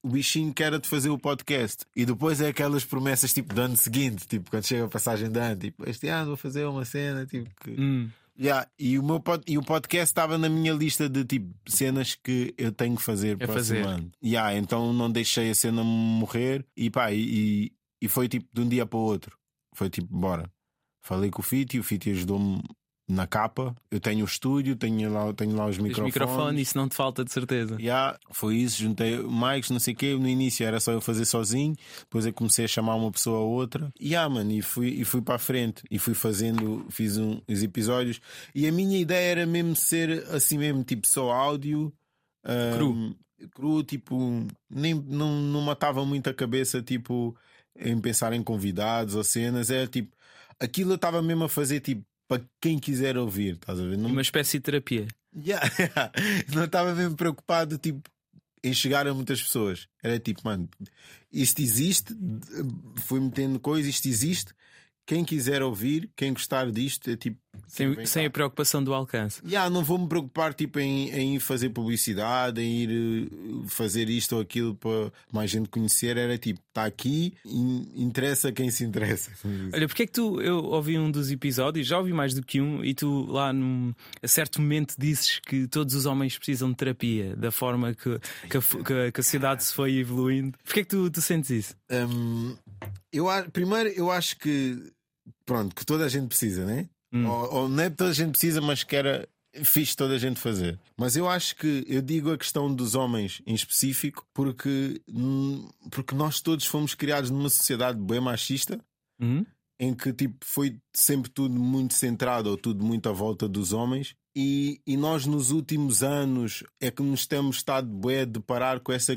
o bichinho que era de fazer o podcast. E depois é aquelas promessas tipo do ano seguinte, tipo quando chega a passagem de ano, tipo este ano vou fazer uma cena, tipo que. hum. Yeah, e, o meu pod- e o podcast estava na minha lista de tipo cenas que eu tenho que fazer É fazer. ano. Yeah, então não deixei a cena morrer e pá, e, e- e foi tipo de um dia para o outro. Foi tipo, bora. Falei com o Fiti, o Fiti ajudou-me na capa. Eu tenho o estúdio, tenho lá, tenho lá os Tens microfones. microfone, isso não te falta de certeza. Yeah, foi isso, juntei mics, não sei o quê. No início era só eu fazer sozinho, depois eu comecei a chamar uma pessoa a outra. Yeah, mano, e fui, e fui para a frente e fui fazendo, fiz um, os episódios. E a minha ideia era mesmo ser assim mesmo, tipo só áudio. ahm, Cru. Cru, tipo, nem, não, não matava muito a cabeça, tipo, em pensar em convidados ou cenas. Era tipo, aquilo eu estava mesmo a fazer, tipo, para quem quiser ouvir, estás a ver? Não, Uma espécie de terapia. Yeah, não estava mesmo preocupado tipo, em chegar a muitas pessoas. Era tipo, mano, isto existe, fui metendo coisa, isto existe. Quem quiser ouvir, quem gostar disto, é tipo. Sem, vem sem cá. a preocupação do alcance. Yeah, não vou me preocupar tipo, em, em ir fazer publicidade, em ir eh, fazer isto ou aquilo para mais gente conhecer. Era tipo, está aqui, in- interessa quem se interessa. Olha, porque é que tu, eu ouvi um dos episódios, já ouvi mais do que um, e tu lá num, a certo momento dizes que todos os homens precisam de terapia, da forma que, que, a, que a- sociedade se foi evoluindo. Porquê é que tu, tu sentes isso? Hum, eu, primeiro, eu acho que pronto, que toda a gente precisa, né? Hum. Ou, ou não é que toda a gente precisa, mas que era fixe toda a gente fazer. Mas eu acho que eu digo a questão dos homens em específico porque, hum, porque nós todos fomos criados numa sociedade bem machista Uhum. em que tipo foi sempre tudo muito centrado ou tudo muito à volta dos homens e, e nós nos últimos anos é que nos temos estado bué a deparar com essa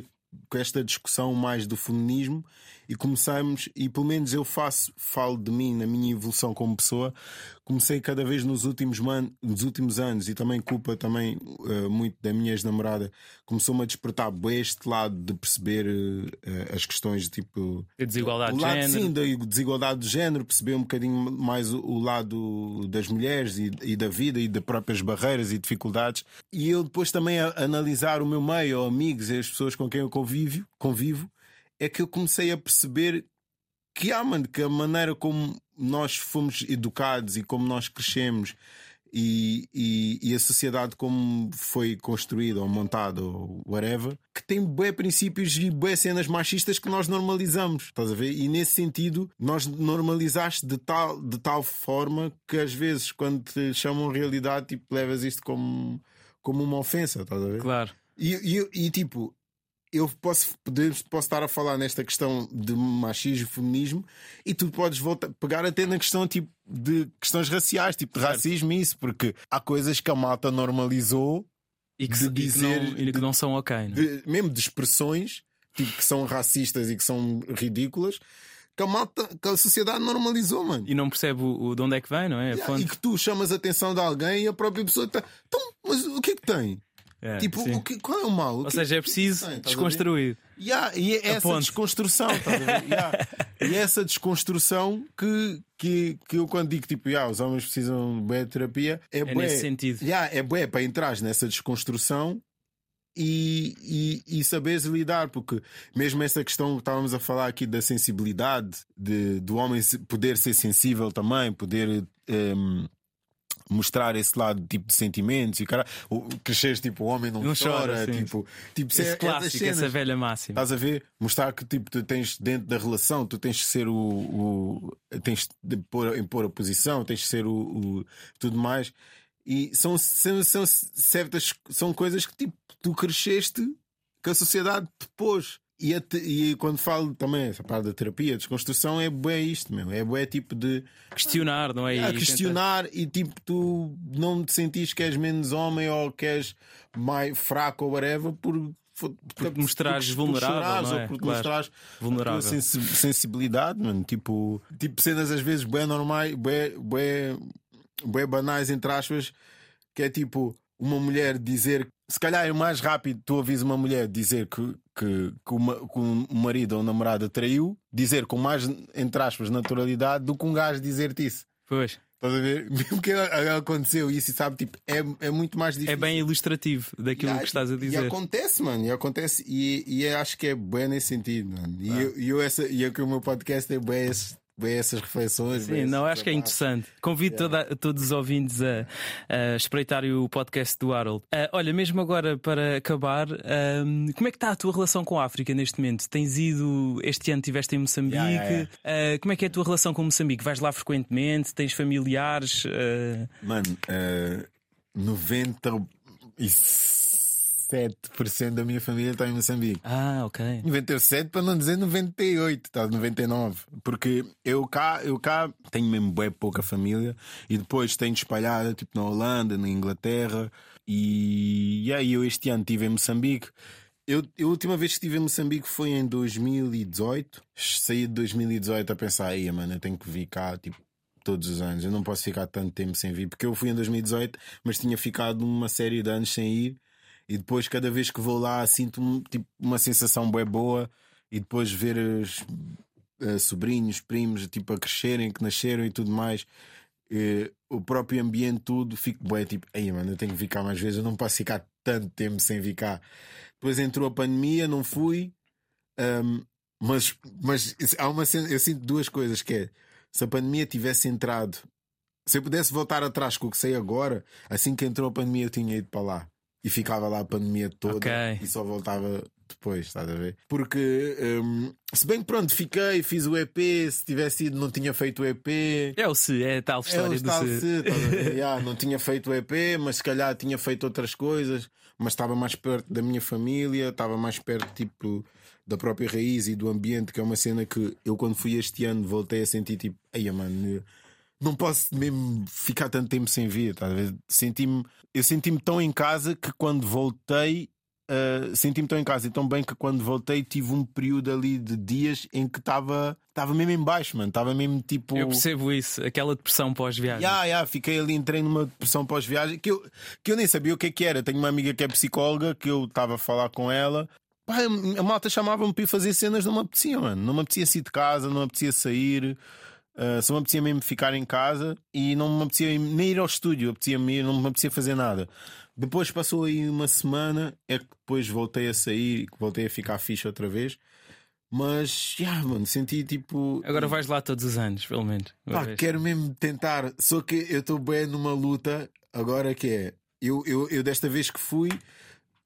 com esta discussão mais do feminismo e começamos e pelo menos eu faço falo de mim na minha evolução como pessoa comecei cada vez nos últimos man, nos últimos anos e também culpa também eh, muito da minha ex-namorada começou-me a despertar este lado de perceber eh, as questões de tipo A desigualdade o de lado género. sim da desigualdade de género, perceber um bocadinho mais o, o lado das mulheres e, e da vida e das próprias barreiras e dificuldades. E eu depois também a, analisar o meu meio, amigos e as pessoas com quem eu convivo, convivo, é que eu comecei a perceber que há, mano, que a maneira como nós fomos educados e como nós crescemos e, e, e a sociedade como foi construída ou montada ou whatever, que tem bué princípios e bué cenas machistas que nós normalizamos. Estás a ver? E nesse sentido, nós normalizaste de tal, de tal forma que às vezes, quando te chamam realidade, tipo, levas isto como, como uma ofensa, estás a ver? Claro. E, e, e, tipo, eu posso, poder, posso estar a falar nesta questão de machismo, feminismo, e tu podes voltar, pegar até na questão tipo, de questões raciais, tipo de racismo e isso, porque há coisas que a malta normalizou e que, de dizer, e que, não, e que não são ok. Não? É? De, mesmo de expressões tipo, que são racistas e que são ridículas. Que a, malta, que a sociedade normalizou, mano. E não percebe o, o de onde é que vem, não é? Yeah, e que tu chamas a atenção de alguém e a própria pessoa está. Então, mas o que é que tem? É, tipo, o que, qual é o mal? O Ou seja, é preciso tem, desconstruir. Yeah, e é essa desconstrução, yeah. E é essa desconstrução que, que, que eu quando digo tipo, yeah, os homens precisam de terapia, é, é bué, nesse sentido. Yeah, é bué para entrar nessa desconstrução e, e, e saberes lidar, porque mesmo essa questão que estávamos a falar aqui da sensibilidade, de, do homem poder ser sensível também, poder. Um, mostrar esse lado tipo de sentimentos e cara, cresceres tipo o homem não, não chora, chora tipo, tipo esse é, clássico, cenas, essa velha máxima. Estás a ver? Mostrar que tipo tu tens dentro da relação, tu tens de ser o, o tens de pôr, impor a posição, tens de ser o, o tudo mais. E são, são, são certas são coisas que tipo tu cresceste que a sociedade te pôs. E, a, e quando falo também essa parte da terapia, desconstrução, é bué isto mesmo. É bué tipo de questionar, não é? é questionar e tipo tu não te sentires que és menos homem ou que és mais fraco ou whatever por por te mostrares vulnerável, não é? ou por claro. mostrares vulnerável. sensibilidade, mano. Tipo, tipo cenas às vezes bem normais, bem, bem, bem banais, entre aspas, que é tipo uma mulher dizer se calhar é mais rápido tu ouvis uma mulher dizer que, que, que, uma, que um marido ou um namorado traiu, dizer com mais, entre aspas, naturalidade do que um gajo dizer-te isso. Pois. Estás a ver? Mesmo que aconteceu isso sabe, tipo, é, é muito mais difícil. É bem ilustrativo daquilo e, que estás a dizer. E acontece, mano, e acontece, e, e acho que é bem nesse sentido, mano. E, ah. eu, e eu, essa, e é que o meu podcast é bem esse bem essas reflexões. Sim, não, acho que é interessante. Convido yeah. toda, todos os ouvintes a, a espreitarem o podcast do Harold. Uh, olha, mesmo agora para acabar, uh, como é que está a tua relação com a África neste momento? Tens ido, este ano estiveste em Moçambique. Yeah, yeah, uh, como é que é a tua relação com Moçambique? Vais lá frequentemente? Tens familiares? Mano, uh, 90 e 97% da minha família está em Moçambique. Ah, ok. 97 para não dizer 98, está 99. Porque eu cá, eu cá tenho mesmo bem pouca família e depois tenho espalhada tipo na Holanda, na Inglaterra e, e aí eu este ano estive em Moçambique. Eu, eu, a última vez que estive em Moçambique foi em 2018. Saí de 2018 a pensar, aí, mano, eu tenho que vir cá, tipo, todos os anos. Eu não posso ficar tanto tempo sem vir, porque eu fui em 2018, mas tinha ficado uma série de anos sem ir. E depois, cada vez que vou lá, sinto tipo, uma sensação bem boa. E depois ver os uh, sobrinhos, primos, tipo, a crescerem, que nasceram e tudo mais. Uh, o próprio ambiente, tudo, fico bem tipo, aí mano, eu tenho que ficar mais vezes, eu não posso ficar tanto tempo sem ficar. Depois entrou a pandemia, não fui. Um, mas, mas há uma eu sinto duas coisas que é se a pandemia tivesse entrado, se eu pudesse voltar atrás com o que sei agora, assim que entrou a pandemia eu tinha ido para lá e ficava lá a pandemia toda okay. e só voltava depois, estás a ver? Porque um, se bem que pronto, fiquei, fiz o EP, se tivesse ido, não tinha feito o EP. É o se, é a tal história é o do tal se. se yeah, não tinha feito o EP, mas se calhar tinha feito outras coisas, mas estava mais perto da minha família, estava mais perto tipo da própria raiz e do ambiente, que é uma cena que eu quando fui este ano voltei a sentir tipo, ai mano não posso mesmo ficar tanto tempo sem vir. Tá senti-me, eu senti-me tão em casa que quando voltei, uh, senti-me tão em casa e tão bem que quando voltei tive um período ali de dias em que estava estava mesmo em baixo, mano. Estava mesmo tipo. Eu percebo isso, aquela depressão pós-viagem. Yeah, yeah, fiquei ali, entrei numa depressão pós-viagem que eu, que eu nem sabia o que é que era. Tenho uma amiga que é psicóloga que eu estava a falar com ela. Pá, a malta chamava-me para ir fazer cenas, não me apetecia, mano. Não me apetecia sair de casa, não me apetecia sair. Uh, só me apetecia mesmo ficar em casa e não me apetecia nem ir ao estúdio, apetecia -me ir, não me apetecia fazer nada. Depois passou aí uma semana, é que depois voltei a sair e voltei a ficar fixe outra vez. Mas, já, yeah, mano, senti tipo. Agora vais lá todos os anos, pelo menos. Pá, quero mesmo tentar. Só que eu estou bem numa luta agora que é. Eu, eu, eu desta vez que fui,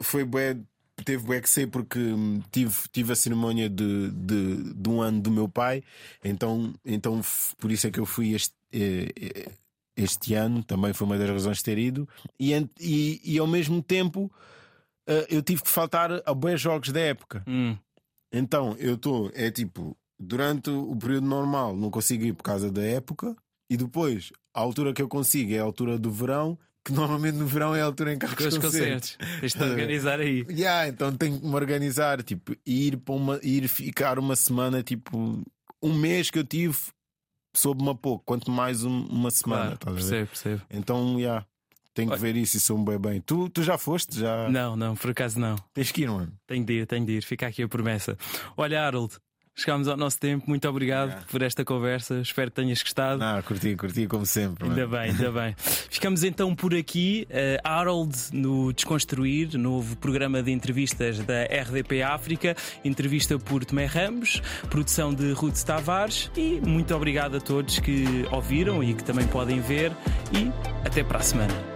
foi bem teve o que ser porque hum, tive, tive a cerimónia de, de, de, um ano do meu pai, então, então por isso é que eu fui este, eh, eh, este ano, também foi uma das razões de ter ido, e, e, e ao mesmo tempo uh, eu tive que faltar a bons jogos da época. Hum. Então eu estou, é tipo, durante o período normal não consigo ir por causa da época, e depois a altura que eu consigo é a altura do verão. Normalmente no verão é a altura em que há os concertos. Tens de organizar aí. Yeah, então tenho que me organizar, tipo, ir para uma, ir ficar uma semana, tipo, um mês que eu tive soube-me a pouco, quanto mais um, uma semana. Claro, percebo, percebo. Então, yeah, tenho que ver isso e sou-me bem bem. Tu, tu já foste? Já... Não, não, por acaso não. Tens que ir, mano. Tenho de ir, tenho de ir. Fica aqui a promessa. Olha, Harold, Chegámos ao nosso tempo. Muito obrigado yeah. por esta conversa. Espero que tenhas gostado. Ah, curti, curti como sempre. Ainda mano. bem, ainda bem. Ficamos então por aqui. Uh, Harold no Desconstruir, novo programa de entrevistas da RDP África. Entrevista por Tomé Ramos, produção de Ruth Tavares. E muito obrigado a todos que ouviram e que também podem ver. E até para a semana.